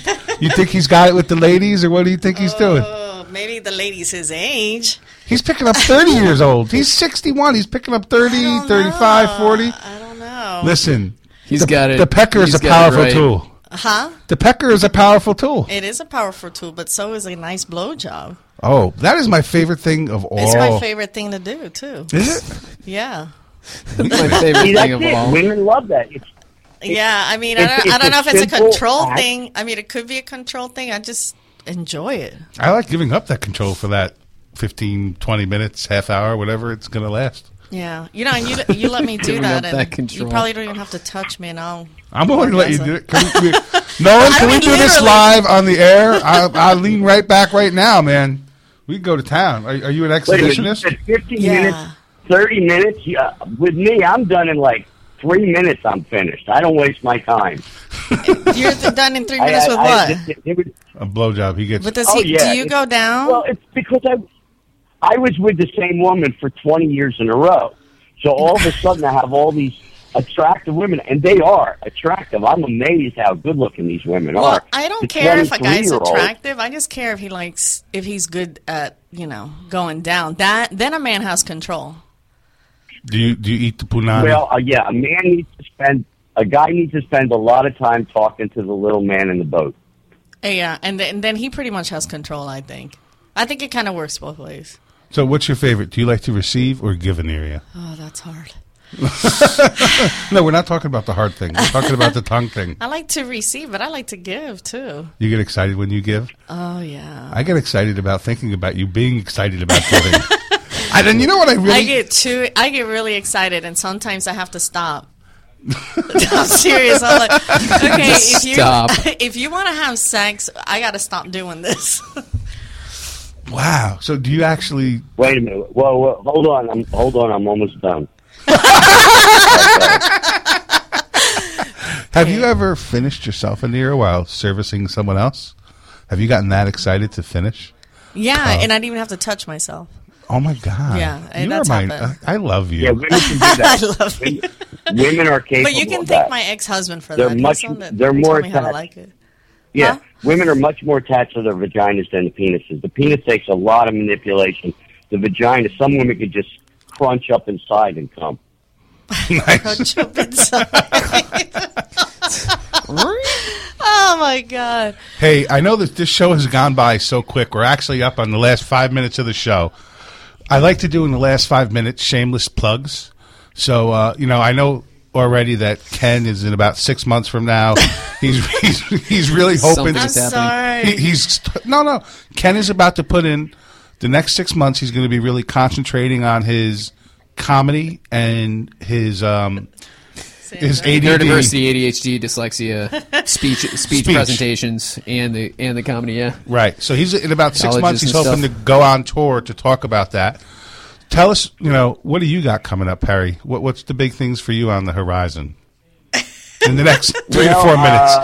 Speaker 2: You, you think he's got it with the ladies, or what do you think he's doing?
Speaker 4: Oh, maybe the ladies his age.
Speaker 2: He's picking up 30 years old. He's 61. He's picking up 30,
Speaker 4: I don't
Speaker 2: 35,
Speaker 4: know.
Speaker 2: 40.
Speaker 4: I don't know.
Speaker 2: Listen,
Speaker 3: He's
Speaker 2: the,
Speaker 3: got it.
Speaker 2: the pecker is a powerful
Speaker 3: right.
Speaker 2: tool.
Speaker 4: Huh?
Speaker 2: The pecker is a powerful tool.
Speaker 4: It is a powerful tool, but so is a nice blowjob.
Speaker 2: Oh, that is my favorite thing of all.
Speaker 4: It's my favorite thing to do too.
Speaker 2: Is it?
Speaker 4: Yeah.
Speaker 3: my favorite
Speaker 5: See,
Speaker 3: thing of
Speaker 5: it.
Speaker 3: all.
Speaker 5: Women love that. It's,
Speaker 4: Yeah, I mean, I don't, I don't know if it's a control
Speaker 5: act.
Speaker 4: thing. I mean, it could be a control thing. I just enjoy it.
Speaker 2: I like giving up that control for that 15, 20 minutes, half hour, whatever it's going to last.
Speaker 4: Yeah, you know, and you you let me do that, and
Speaker 3: that control.
Speaker 4: you probably don't even have to touch me, and I'll.
Speaker 2: I'm willing to let you do it. Can we, we, Nolan, can we
Speaker 4: mean,
Speaker 2: do this live on the air? I, I'll lean right back right now, man. We can go to town. Are, are you an
Speaker 5: wait a minute,
Speaker 2: exhibitionist?
Speaker 5: said 15
Speaker 4: Yeah.
Speaker 5: minutes, 30 minutes. Yeah, with me, I'm done in like three minutes. I'm finished. I don't waste my time.
Speaker 4: You're done in three minutes
Speaker 5: I-
Speaker 4: with
Speaker 5: I-
Speaker 4: what?
Speaker 5: it- it was-
Speaker 2: A blowjob. He gets.
Speaker 4: But does
Speaker 5: Oh,
Speaker 4: he?
Speaker 5: yeah,
Speaker 4: do you go down?
Speaker 5: Well, it's because I I was with the same woman for 20 years in a row. So all of a sudden, I have all these attractive women, and they are attractive. I'm amazed how good looking these women
Speaker 4: well,
Speaker 5: are.
Speaker 4: I don't
Speaker 5: The
Speaker 4: care if a guy's attractive. I just care if he likes if he's good at you know going down. That then a man has control.
Speaker 2: do you do you eat the punani?
Speaker 5: Well, uh, yeah, a man needs to spend. A guy needs to spend a lot of time talking to the little man in the boat.
Speaker 4: Yeah, and then, and then he pretty much has control. I think. I think it kind of works both ways.
Speaker 2: So, what's your favorite? Do you like to receive or give Aniria?
Speaker 4: Oh, that's hard.
Speaker 2: No, we're not talking about the hard thing. We're talking about the tongue thing.
Speaker 4: I like to receive, but I like to give too.
Speaker 2: You get excited when you give.
Speaker 4: Oh yeah.
Speaker 2: I get excited about thinking about you being excited about giving. and then you know what I really
Speaker 4: I get too. I get really excited, and sometimes I have to stop. I'm serious. I'm like, okay, if you
Speaker 3: Stop.
Speaker 4: if you want to have sex, I got to stop doing this.
Speaker 2: Wow. So do you actually?
Speaker 5: Wait a minute. Whoa, whoa hold on. I'm hold on. I'm almost done.
Speaker 2: Have you ever finished yourself in a near while servicing someone else? Have you gotten that excited to finish?
Speaker 4: yeah, uh, and I didn't even have to touch myself.
Speaker 2: Oh my god!
Speaker 4: Yeah, and
Speaker 2: you
Speaker 4: that's
Speaker 2: are my.
Speaker 4: happened.
Speaker 2: I I love you.
Speaker 5: Yeah, women can do that.
Speaker 4: I love it.
Speaker 5: Women are capable.
Speaker 4: But you can
Speaker 5: of
Speaker 4: thank
Speaker 5: that.
Speaker 4: my ex-husband for
Speaker 5: They're
Speaker 4: that.
Speaker 5: Much-
Speaker 4: the one that
Speaker 5: they're
Speaker 4: told
Speaker 5: more
Speaker 4: me how to
Speaker 5: attached.
Speaker 4: like it.
Speaker 5: Yeah,
Speaker 4: Huh?
Speaker 5: Women are much more attached to their vaginas than the penises. The penis takes a lot of manipulation the vagina. Some women could just crunch up inside and come.
Speaker 2: nice.
Speaker 4: Jump inside. oh my god!
Speaker 2: Hey, I know that this show has gone by so quick. We're actually up on the last five minutes of the show. I like to do in the last five minutes shameless plugs. So, uh, you know, I know already that Kent is in about six months from now. he's, he's he's really hoping.
Speaker 3: Something
Speaker 4: I'm
Speaker 3: is happening.
Speaker 4: sorry.
Speaker 2: He, he's no, no. Kent is about to put in the next six months. He's going to be really concentrating on his comedy and his um his ADD.
Speaker 3: Neurodiversity, ADHD, dyslexia, speech, speech,
Speaker 2: Speech.
Speaker 3: presentations, and the and the comedy. Yeah,
Speaker 2: Right. So he's in about six
Speaker 3: Colleges
Speaker 2: months. He's hoping
Speaker 3: stuff.
Speaker 2: to go on tour to talk about that. Tell us, you know, what do you got coming up, Perry? What, what's the big things for you on the horizon in the next three
Speaker 5: Well,
Speaker 2: to four minutes?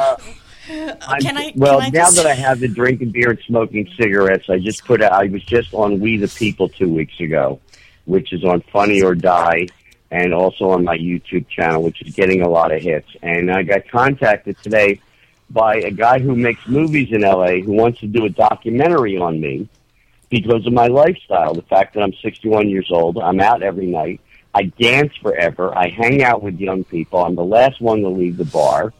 Speaker 5: uh,
Speaker 4: Can I-
Speaker 5: well,
Speaker 4: can I
Speaker 5: now
Speaker 4: just-
Speaker 5: that I have the drinking beer and smoking cigarettes, I just put out, I was just on We the People two weeks ago, which is on Funny or Die, and also on my YouTube channel, which is getting a lot of hits. And I got contacted today by a guy who makes movies in LA who wants to do a documentary on me because of my lifestyle. The fact that I'm 61 years old, I'm out every night, I dance forever, I hang out with young people, I'm the last one to leave the bar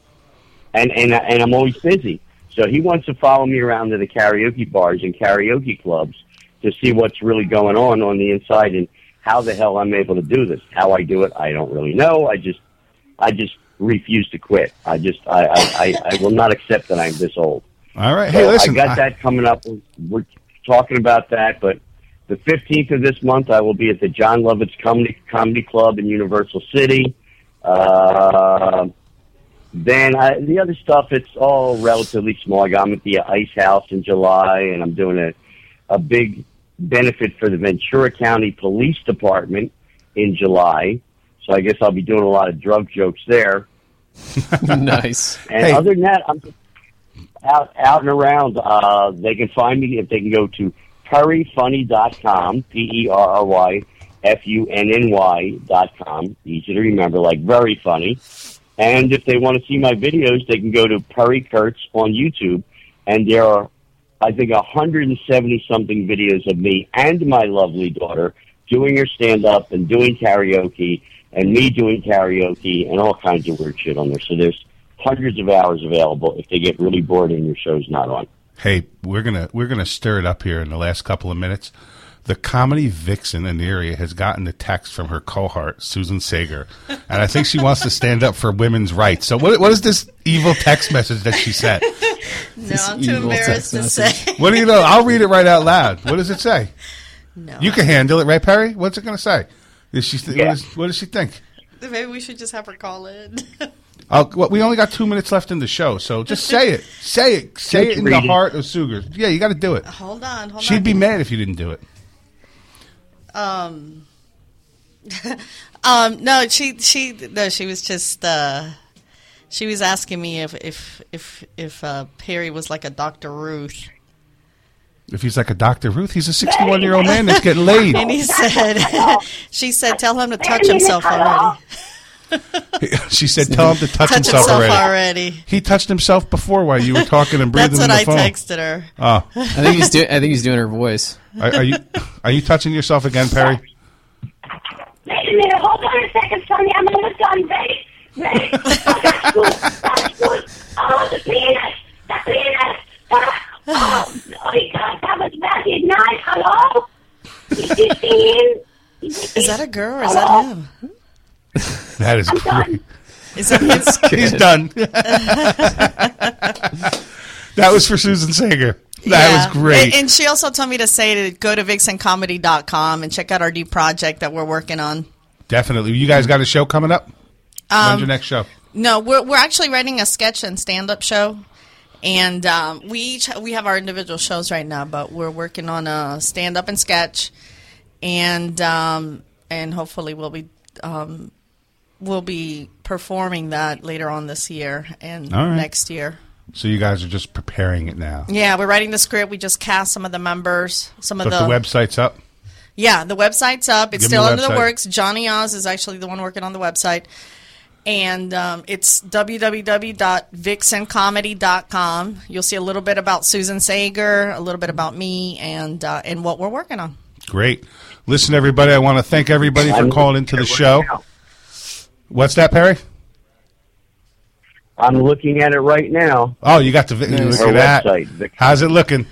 Speaker 5: and and and I'm always busy. So he wants to follow me around to the karaoke bars and karaoke clubs to see what's really going on on the inside and how the hell I'm able to do this. How I do it, I don't really know. I just I just refuse to quit. I just I I, I, I will not accept that I'm this old.
Speaker 2: All right. Hey, listen.
Speaker 5: I got
Speaker 2: I-
Speaker 5: that coming up. We're talking about that, but the 15th of this month, I will be at the Jon Lovitz Comedy Comedy Club in Universal City. Uh, then I, the other stuff, it's all relatively small. Like I'm at the Ice House in July, and I'm doing a a big benefit for the Ventura County Police Department in July. So I guess I'll be doing a lot of drug jokes there.
Speaker 3: nice.
Speaker 5: And
Speaker 2: Hey.
Speaker 5: other than that, I'm just out out and around. Uh, they can find me if they can go to perryfunny.com, P E R R Y F U N N Y dot com. Easy to remember, like very funny. And if they want to see my videos, they can go to Perry Kurtz on YouTube, and there are, I think, 170 something videos of me and my lovely daughter doing her stand up and doing karaoke, and me doing karaoke and all kinds of weird shit on there. So there's hundreds of hours available if they get really bored and your show's not on.
Speaker 2: hey, we're gonna we're gonna stir it up here in the last couple of minutes. The comedy vixen in the area has gotten a text from her cohort, Susan Sager, and I think she wants to stand up for women's rights. So, what, what is this evil text message that she sent?
Speaker 4: No, I'm too embarrassed to
Speaker 3: message.
Speaker 4: say.
Speaker 2: What do you know? I'll read it right out loud. What does it say?
Speaker 4: No,
Speaker 2: You can handle it, right, Perry? What's it going to say? Is she? Th-
Speaker 5: Yeah.
Speaker 2: what, is, what does she think?
Speaker 4: maybe we should just have her call in.
Speaker 2: I'll, well, we only got two minutes left in the show, so just say it. Say it. Say it in the heart of Sugar. Yeah, you got to do it.
Speaker 4: hold on, hold
Speaker 2: She'd
Speaker 4: on.
Speaker 2: be mad if you didn't do it.
Speaker 4: Um, um, no, she she no, she was just uh, she was asking me if if if if uh, Perry was like a Dr. Ruth,
Speaker 2: If he's like a Dr. Ruth, he's a 61 year old man that's getting laid.
Speaker 4: and he said she said tell him to touch himself already,
Speaker 2: she said, "Tell him to touch,
Speaker 4: touch
Speaker 2: himself,
Speaker 4: himself
Speaker 2: already.
Speaker 4: already.
Speaker 2: He touched himself before while you were talking and breathing
Speaker 4: That's what
Speaker 2: in the
Speaker 4: I
Speaker 2: phone.
Speaker 4: texted her.
Speaker 2: Oh,
Speaker 3: I think he's doing. I think he's doing her voice.
Speaker 2: are, are you are you touching yourself again, Perry?
Speaker 6: Wait a minute, hold on a second, Sonny. I'm almost done. Ready? Ready? Oh, that's good. That's good. Oh, the penis. The penis. Ah, Oh, my God, that was very nice. Hello? Is this in?
Speaker 4: Is that a girl or is that him?
Speaker 2: That is great.
Speaker 4: Is that him?
Speaker 2: He's done. that was for Susan Sager. That
Speaker 4: Yeah.
Speaker 2: was great.
Speaker 4: And, and she also told me to say to go to vixencomedy.com and check out our new project that we're working on.
Speaker 2: Definitely. You guys got a show coming up?
Speaker 4: Um,
Speaker 2: When's your next show?
Speaker 4: No, we're we're actually writing a sketch and stand up show, and um, we each we have our individual shows right now, but we're working on a stand up and sketch, and um, and hopefully we'll be um, we'll be performing that later on this year and
Speaker 2: All right.
Speaker 4: next year.
Speaker 2: So you guys are just preparing it now.
Speaker 4: Yeah, we're writing the script. We just cast some of the members, some of the,
Speaker 2: the website's up.
Speaker 4: Yeah, the website's up. It's
Speaker 2: Give 'em
Speaker 4: still
Speaker 2: the
Speaker 4: under the works. Johnny Oz is actually the one working on the website. And um, it's www.vixencomedy.com. You'll see a little bit about Susan Sager, a little bit about me, and uh, and what we're working on.
Speaker 2: Great. Listen, everybody, I want to thank everybody for calling into the
Speaker 5: looking
Speaker 2: show.
Speaker 5: at it right now.
Speaker 2: What's that, Perry?
Speaker 5: I'm looking at it right now.
Speaker 2: Oh, you got the vi- look
Speaker 5: Our
Speaker 2: at that.
Speaker 5: website, the-
Speaker 2: How's it looking?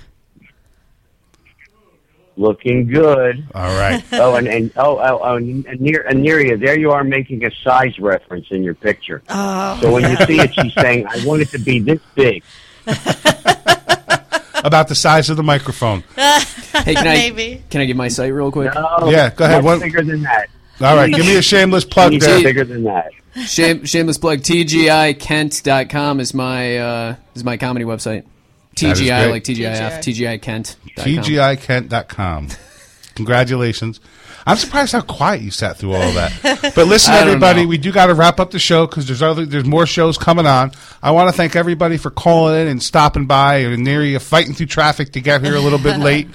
Speaker 5: Looking good.
Speaker 2: All right.
Speaker 5: Oh, and, and oh, oh, oh, and near Aniria, there you are making a size reference in your picture.
Speaker 4: Oh,
Speaker 5: So when you see it, she's saying, "I want it to be this big."
Speaker 2: About the size of the microphone.
Speaker 3: Hey, can I
Speaker 4: Maybe.
Speaker 3: can I give my site real quick?
Speaker 5: No,
Speaker 2: Yeah, go ahead. One-
Speaker 5: bigger than that.
Speaker 2: All right, give me a shameless plug
Speaker 5: Much
Speaker 2: there.
Speaker 5: bigger than that.
Speaker 3: Shame, shameless plug. TGIKent.com is my uh, is my comedy website.
Speaker 2: That is
Speaker 3: TGI
Speaker 2: great.
Speaker 3: like TGIF. TGIKent.com.
Speaker 2: TGIKent.com. Congratulations. I'm surprised how quiet you sat through all of that. But listen, everybody,
Speaker 3: know.
Speaker 2: we do got to wrap up the show because there's other there's more shows coming on. I want to thank everybody for calling in and stopping by and Aniria fighting through traffic to get here a little bit late.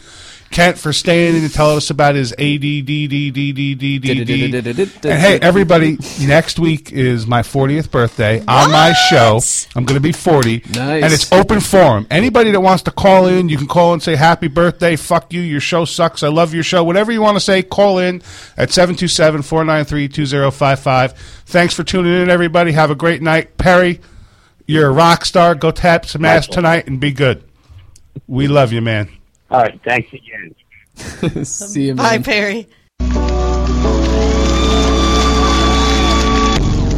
Speaker 2: Kent for staying in and telling us about his ADDDDDDD. And hey, everybody, next week is my 40th birthday on my show. I'm going to be 40.
Speaker 3: Nice.
Speaker 2: And it's open forum. Anybody that wants to call in, you can call and say happy birthday, fuck you, your show sucks, I love your show. Whatever you want to say, call in at 727-493-2055. Thanks for tuning in, everybody. Have a great night. Perry, you're a rock star. Go tap some ass tonight and be good. We love you, man.
Speaker 5: All right, thanks again.
Speaker 3: See you,
Speaker 4: Bye. Perry.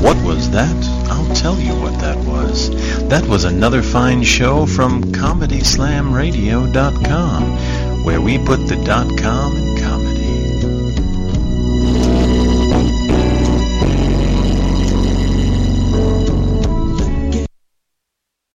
Speaker 1: What was that? I'll tell you what that was. That was another fine show from ComedySlamRadio.com, where we put the dot com in comedy.